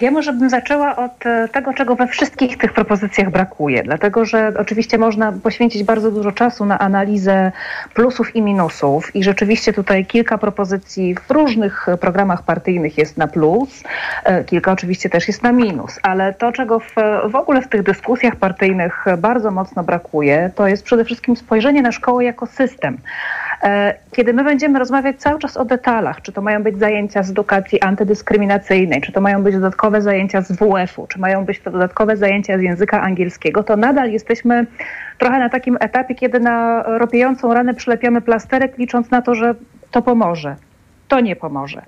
Ja może bym zaczęła od tego, czego we wszystkich tych propozycjach brakuje, dlatego że oczywiście można poświęcić bardzo dużo czasu na analizę plusów i minusów i rzeczywiście tutaj kilka propozycji w różnych programach partyjnych jest na plus, kilka oczywiście też jest na minus, ale to, czego w, w ogóle w tych dyskusjach partyjnych bardzo mocno brakuje, to jest przede wszystkim spojrzenie na szkołę jako system. Kiedy my będziemy rozmawiać cały czas o detalach, czy to mają być zajęcia z edukacji antydyskryminacyjnej, czy to mają być dodatkowe zajęcia z WF-u, czy mają być to dodatkowe zajęcia z języka angielskiego, to nadal jesteśmy trochę na takim etapie, kiedy na ropiejącą ranę przylepiamy plasterek, licząc na to, że to pomoże. To nie pomoże.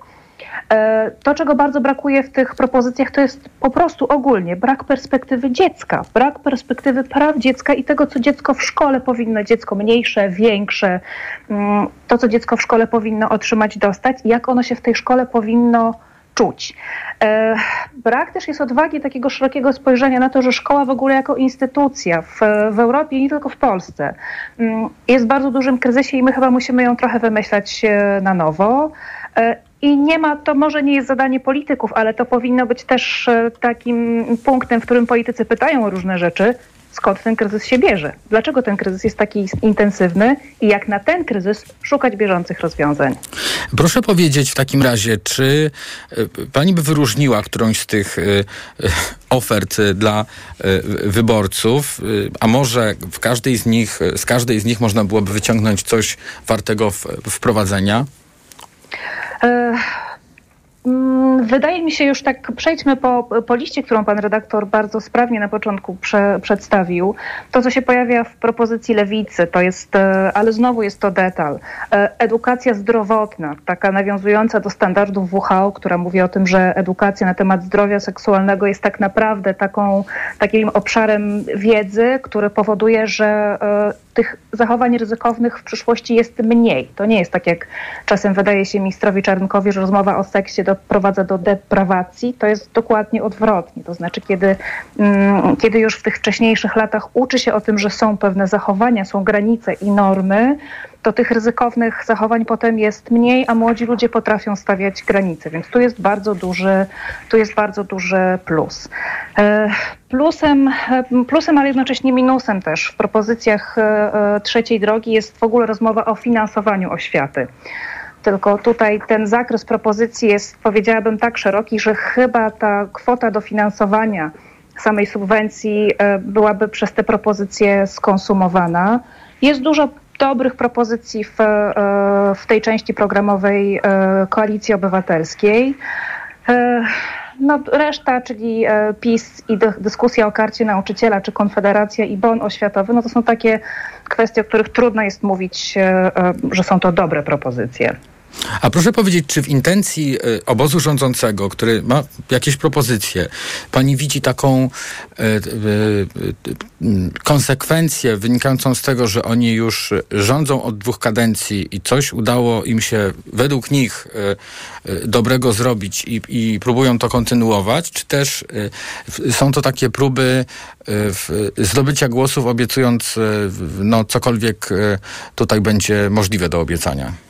To, czego bardzo brakuje w tych propozycjach, to jest po prostu ogólnie brak perspektywy dziecka, brak perspektywy praw dziecka i tego, co dziecko w szkole powinno, dziecko mniejsze, większe, to, co dziecko w szkole powinno otrzymać, dostać, jak ono się w tej szkole powinno czuć. Brak też jest odwagi takiego szerokiego spojrzenia na to, że szkoła w ogóle jako instytucja w, w Europie, nie tylko w Polsce, jest w bardzo dużym kryzysie i my chyba musimy ją trochę wymyślać na nowo. I nie ma, to może nie jest zadanie polityków, ale to powinno być też takim punktem, w którym politycy pytają o różne rzeczy, skąd ten kryzys się bierze, dlaczego ten kryzys jest taki intensywny i jak na ten kryzys szukać bieżących rozwiązań. Proszę powiedzieć w takim razie, czy pani by wyróżniła którąś z tych ofert dla wyborców, a może w każdej z nich, z każdej z nich można byłoby wyciągnąć coś wartego wprowadzenia? Wydaje mi się już tak, przejdźmy po, po liście, którą pan redaktor bardzo sprawnie na początku prze, przedstawił. To, co się pojawia w propozycji lewicy, to jest, ale znowu jest to detal. Edukacja zdrowotna, taka nawiązująca do standardów WHO, która mówi o tym, że edukacja na temat zdrowia seksualnego jest tak naprawdę taką, takim obszarem wiedzy, który powoduje, że tych zachowań ryzykownych w przyszłości jest mniej. To nie jest tak, jak czasem wydaje się ministrowi Czarnkowi, że rozmowa o seksie doprowadza do deprawacji. To jest dokładnie odwrotnie. To znaczy, kiedy, mm, kiedy już w tych wcześniejszych latach uczy się o tym, że są pewne zachowania, są granice i normy, to tych ryzykownych zachowań potem jest mniej, a młodzi ludzie potrafią stawiać granice, więc tu jest bardzo duży, tu jest bardzo duży plus. E, plusem, e, plusem, ale jednocześnie minusem też w propozycjach e, trzeciej drogi jest w ogóle rozmowa o finansowaniu oświaty. Tylko tutaj ten zakres propozycji jest, powiedziałabym, tak szeroki, że chyba ta kwota dofinansowania samej subwencji byłaby przez te propozycje skonsumowana. Jest dużo dobrych propozycji w, w tej części programowej Koalicji Obywatelskiej. No, reszta, czyli e, PiS i dyskusja o karcie nauczyciela, czy Konfederacja i bon oświatowy, no to są takie kwestie, o których trudno jest mówić, e, e, że są to dobre propozycje. A proszę powiedzieć, czy w intencji y, obozu rządzącego, który ma jakieś propozycje, pani widzi taką y, y, konsekwencję wynikającą z tego, że oni już rządzą od dwóch kadencji i coś udało im się według nich dobrego zrobić i, i próbują to kontynuować, czy też są to takie próby zdobycia głosów, obiecując no, cokolwiek tutaj będzie możliwe do obiecania?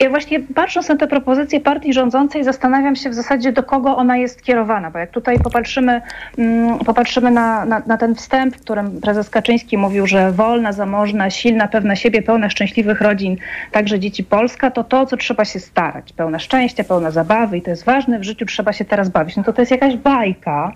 Ja właśnie patrząc na te propozycje partii rządzącej, zastanawiam się w zasadzie, do kogo ona jest kierowana, bo jak tutaj popatrzymy, mm, popatrzymy na, na, na ten wstęp, w którym prezes Kaczyński mówił, że wolna, zamożna, silna, pewna siebie, pełna szczęśliwych rodzin, także dzieci Polska, to to, co trzeba się starać. Pełna szczęścia, pełna zabawy i to jest ważne, w życiu trzeba się teraz bawić. No to to jest jakaś bajka,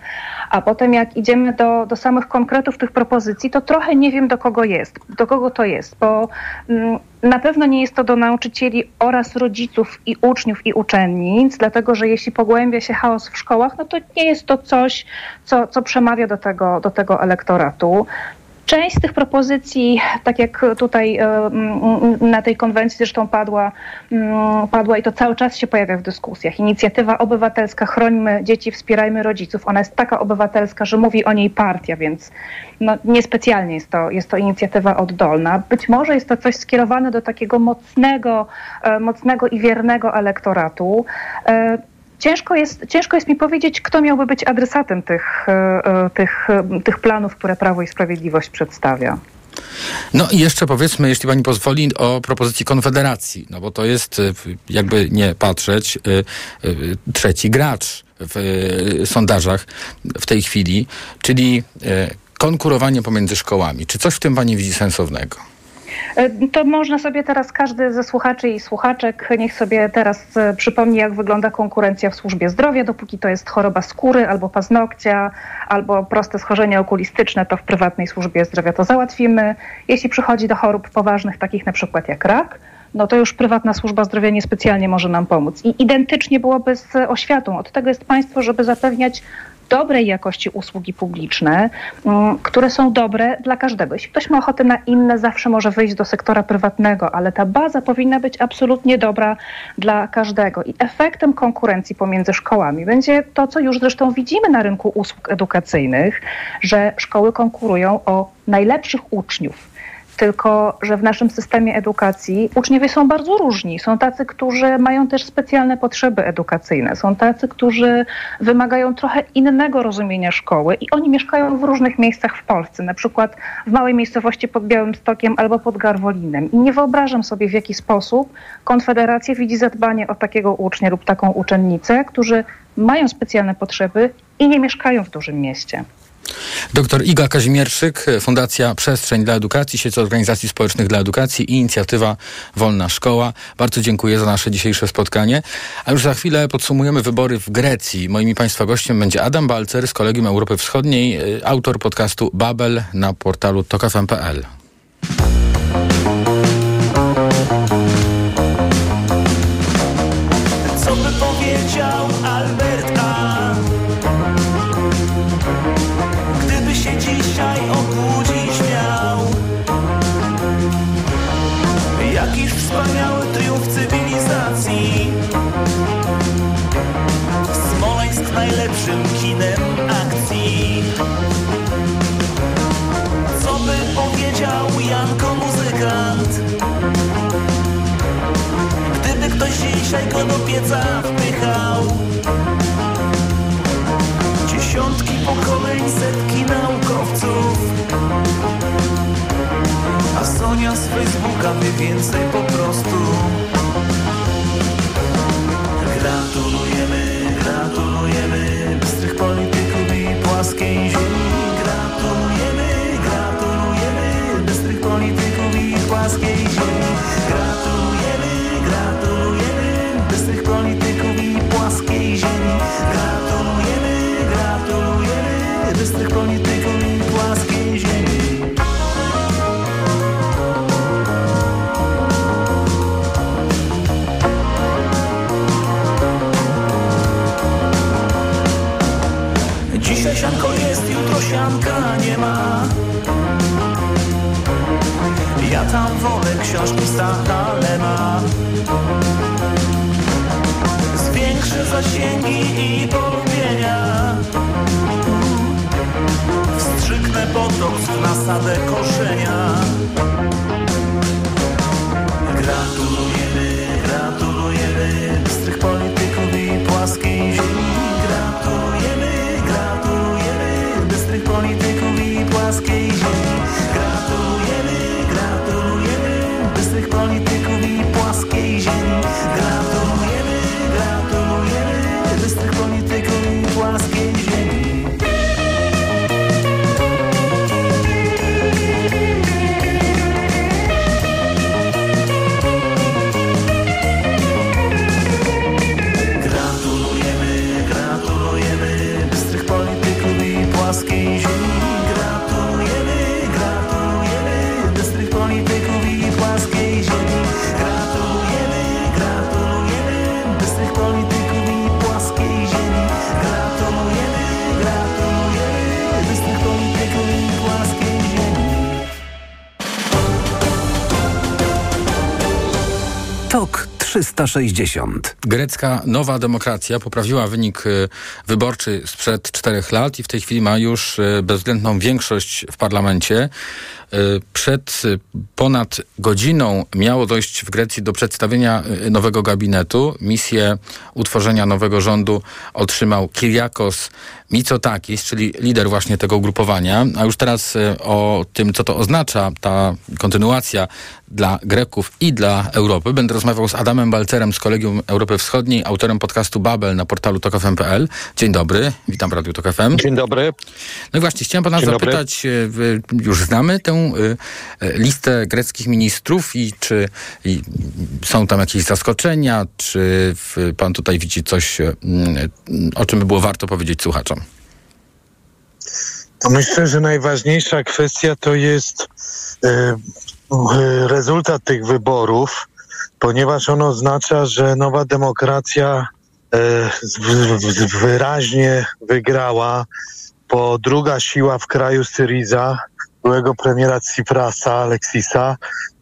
a potem jak idziemy do, do samych konkretów tych propozycji, to trochę nie wiem, do kogo jest, do kogo to jest, bo mm, na pewno nie jest to do nauczycieli oraz rodziców i uczniów i uczennic, dlatego że jeśli pogłębia się chaos w szkołach, no to nie jest to coś, co, co przemawia do tego, do tego elektoratu. Część z tych propozycji, tak jak tutaj e, na tej konwencji zresztą padła, padła i to cały czas się pojawia w dyskusjach. Inicjatywa obywatelska Chrońmy dzieci, wspierajmy rodziców. Ona jest taka obywatelska, że mówi o niej partia, więc no, niespecjalnie jest to, jest to inicjatywa oddolna. Być może jest to coś skierowane do takiego mocnego, e, mocnego i wiernego elektoratu. Ciężko jest, ciężko jest mi powiedzieć, kto miałby być adresatem tych, e, e, tych, e, tych planów, które Prawo i Sprawiedliwość przedstawia. No i jeszcze powiedzmy, jeśli pani pozwoli, o propozycji Konfederacji, no bo to jest, jakby nie patrzeć, trzeci gracz w sondażach w tej chwili, czyli konkurowanie pomiędzy szkołami. Czy coś w tym pani widzi sensownego? E, to można sobie teraz każdy ze słuchaczy i słuchaczek niech sobie teraz e, przypomni, jak wygląda konkurencja w służbie zdrowia. Dopóki to jest choroba skóry albo paznokcia, albo proste schorzenie okulistyczne, to w prywatnej służbie zdrowia to załatwimy. Jeśli przychodzi do chorób poważnych, takich na przykład jak rak, no to już prywatna służba zdrowia niespecjalnie może nam pomóc. I identycznie byłoby z oświatą. Od tego jest państwo, żeby zapewniać dobrej jakości usługi publiczne, mm, które są dobre dla każdego. Jeśli ktoś ma ochotę na inne, zawsze może wyjść do sektora prywatnego, ale ta baza powinna być absolutnie dobra dla każdego. I efektem konkurencji pomiędzy szkołami będzie to, co już zresztą widzimy na rynku usług edukacyjnych, że szkoły konkurują o najlepszych uczniów tylko że w naszym systemie edukacji uczniowie są bardzo różni. Są tacy, którzy mają też specjalne potrzeby edukacyjne, są tacy, którzy wymagają trochę innego rozumienia szkoły i oni mieszkają w różnych miejscach w Polsce, na przykład w małej miejscowości pod Białymstokiem albo pod Garwolinem. I nie wyobrażam sobie, w jaki sposób Konfederacja widzi zadbanie o takiego ucznia lub taką uczennicę, którzy mają specjalne potrzeby i nie mieszkają w dużym mieście. Doktor Iga Kazimierzyk, Fundacja Przestrzeń dla Edukacji, sieć organizacji społecznych dla edukacji i inicjatywa Wolna Szkoła. Bardzo dziękuję za nasze dzisiejsze spotkanie. A już za chwilę podsumujemy wybory w Grecji. Moim Państwa gościem będzie Adam Balcer z Kolegium Europy Wschodniej, y, autor podcastu Babel na portalu tokafm.pl. wywiera więcej po prostu. Gratulujemy, gratulujemy bystrych polityków i płaskiej ziemi. 360. Grecka Nowa Demokracja poprawiła wynik y, wyborczy sprzed czterech lat i w tej chwili ma już y, bezwzględną większość w parlamencie. Y, Przed y, ponad godziną miało dojść w Grecji do przedstawienia y, nowego gabinetu. Misję utworzenia nowego rządu otrzymał Kyriakos Mitsotakis, czyli lider właśnie tego ugrupowania. A już teraz o tym, co to oznacza, ta kontynuacja dla Greków i dla Europy. Będę rozmawiał z Adamem Balcerem z Kolegium Europy Wschodniej, autorem podcastu Babel na portalu tokfm.pl. Dzień dobry, witam w Radiu Tok FM. Dzień dobry. No i właśnie, chciałem pana Dzień zapytać, już znamy tę y, y, listę greckich ministrów i czy i są tam jakieś zaskoczenia, czy pan tutaj widzi coś, y, o czym by było warto powiedzieć słuchaczom? To myślę, że najważniejsza kwestia to jest rezultat tych wyborów, ponieważ on oznacza, że nowa demokracja wyraźnie wygrała, bo druga siła w kraju Syriza, byłego premiera Tsiprasa, Aleksisa,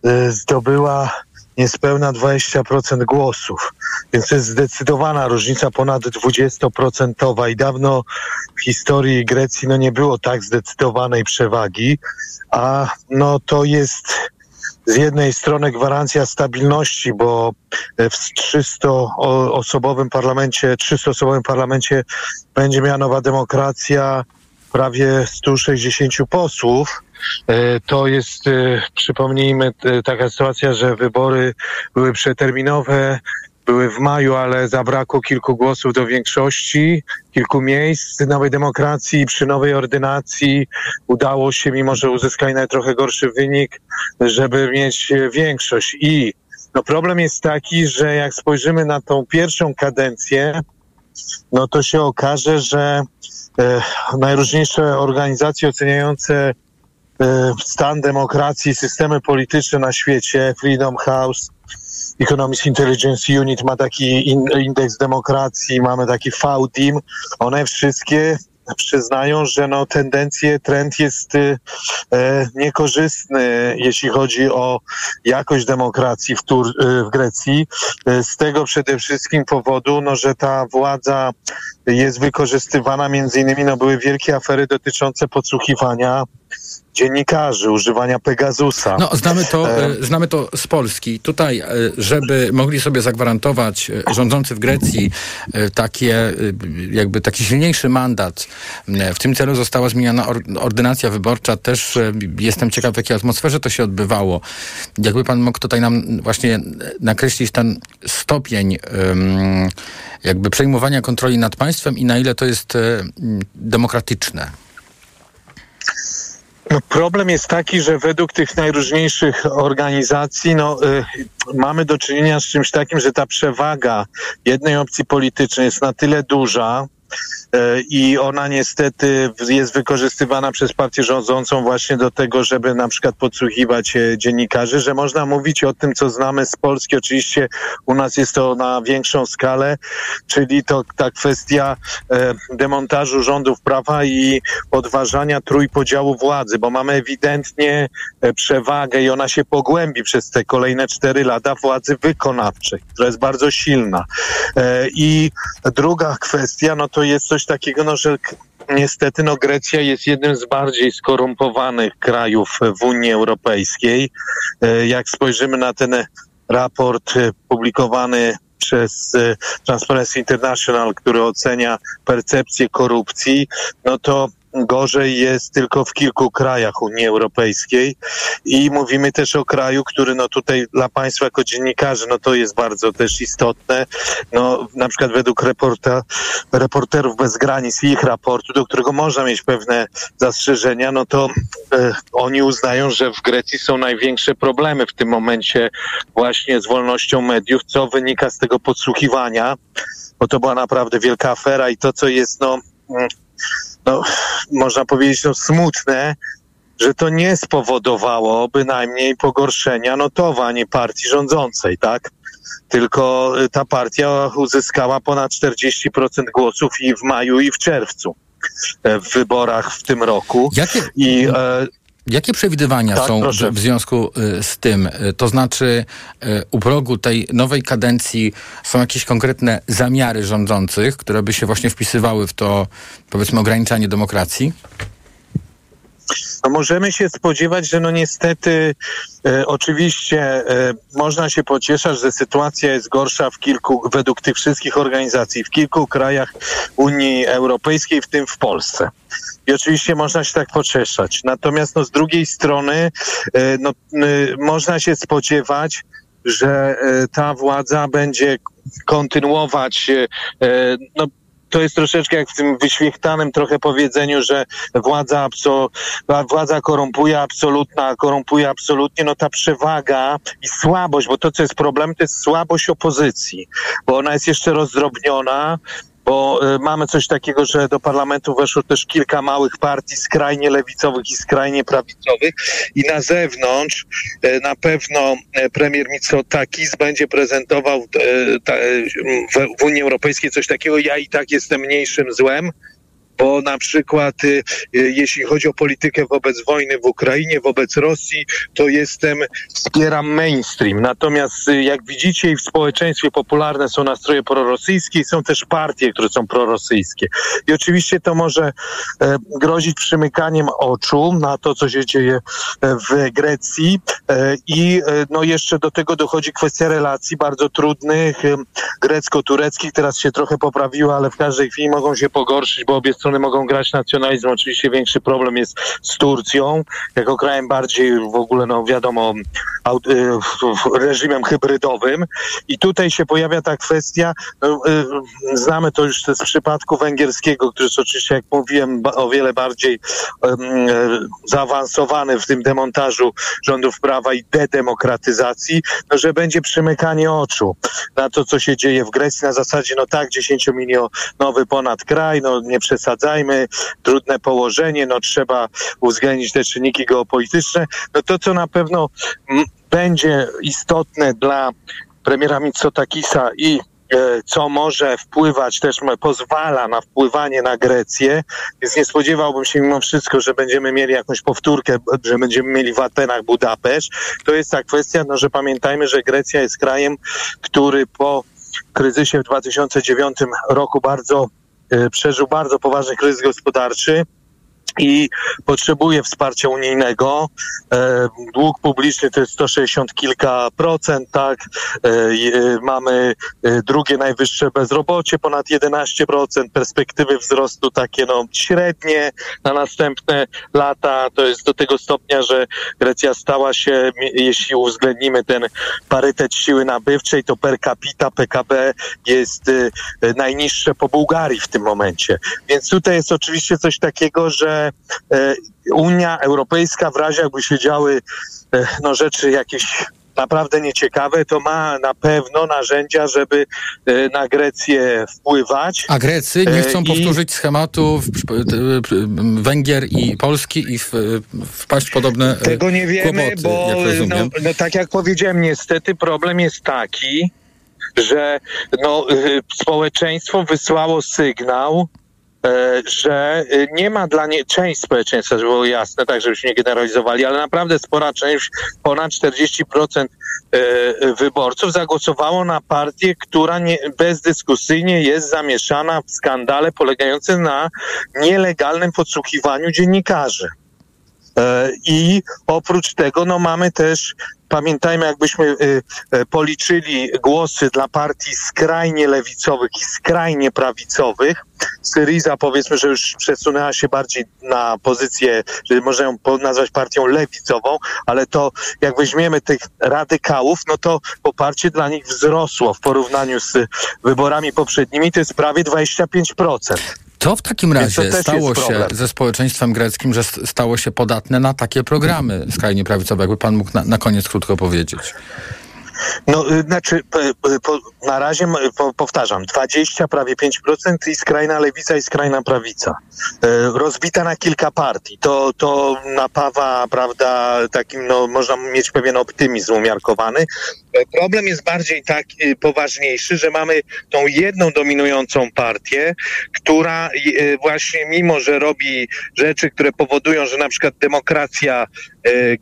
e, zdobyła niespełna 20% głosów. Więc to jest zdecydowana różnica, ponad 20% i dawno w historii Grecji no nie było tak zdecydowanej przewagi, a no to jest z jednej strony gwarancja stabilności, bo w 300-osobowym parlamencie, 300-osobowym parlamencie będzie miała nowa demokracja prawie 160 posłów. E, To jest, e, przypomnijmy, taka sytuacja, że wybory były przeterminowe, były w maju, ale zabrakło kilku głosów do większości, kilku miejsc nowej demokracji. Przy nowej ordynacji udało się, mimo że uzyskali trochę gorszy wynik, żeby mieć e, większość. I no problem jest taki, że jak spojrzymy na tą pierwszą kadencję, no to się okaże, że e, najróżniejsze organizacje oceniające e, stan demokracji, systemy polityczne na świecie, Freedom House, Economic Intelligence Unit ma taki in, indeks demokracji, mamy taki VDIM, one wszystkie przyznają, że no tendencje, trend jest e, niekorzystny, jeśli chodzi o jakość demokracji w, Tur- e, w Grecji. E, z tego przede wszystkim powodu, no, że ta władza jest wykorzystywana, między innymi no, były wielkie afery dotyczące podsłuchiwania dziennikarzy, używania Pegasusa. No, znamy to, e... znamy to z Polski. Tutaj, e, żeby mogli sobie zagwarantować e, rządzący w Grecji e, takie, jakby taki silniejszy mandat, w tym celu została zmieniona ordynacja wyborcza. Też jestem ciekaw, w jakiej atmosferze to się odbywało. Jakby pan mógł tutaj nam właśnie nakreślić ten stopień jakby przejmowania kontroli nad państwem i na ile to jest demokratyczne. No problem jest taki, że według tych najróżniejszych organizacji no, y, mamy do czynienia z czymś takim, że ta przewaga jednej opcji politycznej jest na tyle duża, i ona niestety jest wykorzystywana przez partię rządzącą właśnie do tego, żeby na przykład podsłuchiwać e, dziennikarzy, że można mówić o tym, co znamy z Polski. Oczywiście u nas jest to na większą skalę, czyli to ta kwestia e, demontażu rządów prawa i podważania trójpodziału władzy, bo mamy ewidentnie przewagę i ona się pogłębi przez te kolejne cztery lata władzy wykonawczej, która jest bardzo silna. I druga kwestia, no to jest coś coś takiego, no, że niestety no, Grecja jest jednym z bardziej skorumpowanych krajów w Unii Europejskiej. E, jak spojrzymy na ten raport e, publikowany przez e, Transparency International, który ocenia percepcję korupcji, no to gorzej jest tylko w kilku krajach Unii Europejskiej i mówimy też o kraju, który no tutaj dla Państwa jako dziennikarzy, no to jest bardzo też istotne. No na przykład według reporta, reporterów bez granic i ich raportu, do którego można mieć pewne zastrzeżenia, no to e, oni uznają, że w Grecji są największe problemy w tym momencie właśnie z wolnością mediów, co wynika z tego podsłuchiwania, bo to była naprawdę wielka afera i to, co jest no mm, no, można powiedzieć, no, smutne, że to nie spowodowało bynajmniej pogorszenia notowań partii rządzącej, tak? Tylko y, ta partia uzyskała ponad 40% głosów i w maju, i w czerwcu e, w wyborach w tym roku. Jakie... I e, Jakie przewidywania tak, są proszę. w związku y, z tym? Y, to znaczy, y, u progu tej nowej kadencji są jakieś konkretne zamiary rządzących, które by się właśnie wpisywały w to, powiedzmy, ograniczanie demokracji? No możemy się spodziewać, że no niestety e, oczywiście e, można się pocieszać, że sytuacja jest gorsza w kilku, według tych wszystkich organizacji, w kilku krajach Unii Europejskiej, w tym w Polsce. I oczywiście można się tak pocieszać. Natomiast no, z drugiej strony e, no, można się spodziewać, że e, ta władza będzie kontynuować e, no, to jest troszeczkę jak w tym wyświechtanym trochę powiedzeniu, że władza, władza korumpuje absolutna, korumpuje absolutnie, no ta przewaga i słabość, bo to, co jest problem, to jest słabość opozycji, bo ona jest jeszcze rozdrobniona, bo y, mamy coś takiego, że do parlamentu weszło też kilka małych partii skrajnie lewicowych i skrajnie prawicowych. I na zewnątrz y, na pewno y, premier Mitsotakis będzie prezentował w Unii Europejskiej coś takiego, ja i tak jestem mniejszym złem, bo na przykład y, y, jeśli chodzi o politykę wobec wojny w Ukrainie, wobec Rosji, to jestem, wspieram mainstream. Natomiast y, jak widzicie w społeczeństwie popularne są nastroje prorosyjskie i są też partie, które są prorosyjskie. I oczywiście to może e, grozić przymykaniem oczu na to, co się dzieje e, w Grecji e, i no jeszcze do tego dochodzi kwestia relacji bardzo trudnych, grecko-tureckich. Teraz się trochę poprawiło, ale w każdej chwili mogą się pogorszyć, bo obie strony mogą grać nacjonalizm. Oczywiście większy problem jest z Turcją, jako krajem bardziej w ogóle, no wiadomo, y, reżimem hybrydowym. I tutaj się pojawia ta kwestia, no, y, znamy to już z przypadku węgierskiego, który jest oczywiście, jak mówiłem, o wiele bardziej zaawansowany w tym demontażu rządów prawa i dedemokratyzacji, no, że będzie przymykanie oczu na to, co się dzieje w Grecji na zasadzie, no tak, 10-milionowy ponad kraj, no nie przesadzamy przesadzajmy, trudne położenie, no trzeba uwzględnić te czynniki geopolityczne. No to, co na pewno będzie istotne dla premiera Mitsotakisa i e, co może wpływać, też pozwala na wpływanie na Grecję, więc nie spodziewałbym się mimo wszystko, że będziemy mieli jakąś powtórkę, że będziemy mieli w Atenach Budapeszt. To jest ta kwestia, no, że pamiętajmy, że Grecja jest krajem, który po kryzysie w 2009 roku bardzo przeżył bardzo poważny kryzys gospodarczy i potrzebuje wsparcia unijnego. E, dług publiczny to jest 160 kilka procent, tak. E, e, mamy drugie najwyższe bezrobocie, ponad 11%, perspektywy wzrostu takie no średnie na następne lata. To jest do tego stopnia, że Grecja stała się, jeśli uwzględnimy ten parytet siły nabywczej, to per capita PKB jest najniższe po Bułgarii w tym momencie. Więc tutaj jest oczywiście coś takiego, że e, Unia Europejska w razie jakby się działy e, no, rzeczy jakieś naprawdę nieciekawe, to ma na pewno narzędzia, żeby e, na Grecję wpływać. A Grecy nie chcą i- powtórzyć schematu Węgier i Polski i wpaść w podobne Tego nie wiemy, kłopoty, bo jak no, no, tak jak powiedziałem, niestety problem jest taki, że no, społeczeństwo wysłało sygnał, że y, nie ma dla nie część społeczeństwa, żeby było jasne, tak żebyśmy nie generalizowali, ale naprawdę spora część, ponad 40% e, wyborców zagłosowało na partię, która nie, bezdyskusyjnie jest zamieszana w skandale polegającym na nielegalnym podsłuchiwaniu dziennikarzy. E, I oprócz tego no mamy też, pamiętajmy jakbyśmy y, y, policzyli głosy dla partii skrajnie lewicowych i skrajnie prawicowych, Syriza powiedzmy, że już przesunęła się bardziej na pozycję, że można ją nazwać partią lewicową, ale to jak weźmiemy tych radykałów, no to poparcie dla nich wzrosło w porównaniu z wyborami poprzednimi, to jest prawie 25%. Co w takim razie stało się problem. ze społeczeństwem greckim, że stało się podatne na takie programy skrajnie prawicowe? Jakby pan mógł na, na koniec krótko powiedzieć. No, y, znaczy, po, na razie po, powtarzam, 20, prawie 5% i skrajna lewica i skrajna prawica. E, rozbita na kilka partii. To, to napawa, prawda, takim, no, można mieć pewien optymizm umiarkowany. Problem jest bardziej tak y, poważniejszy, że mamy tą jedną dominującą partię, która y, właśnie mimo, że robi rzeczy, które powodują, że na przykład demokracja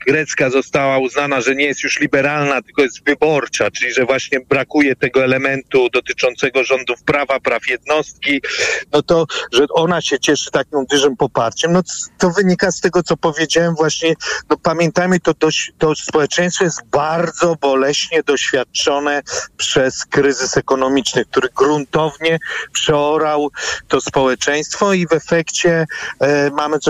grecka została uznana, że nie jest już liberalna, tylko jest wyborcza, czyli że właśnie brakuje tego elementu dotyczącego rządów prawa, praw jednostki, no to, że ona się cieszy takim dużym poparciem, no to wynika z tego, co powiedziałem właśnie, no pamiętajmy, to, dość, to społeczeństwo jest bardzo boleśnie doświadczone przez kryzys ekonomiczny, który gruntownie przeorał to społeczeństwo i w efekcie e, mamy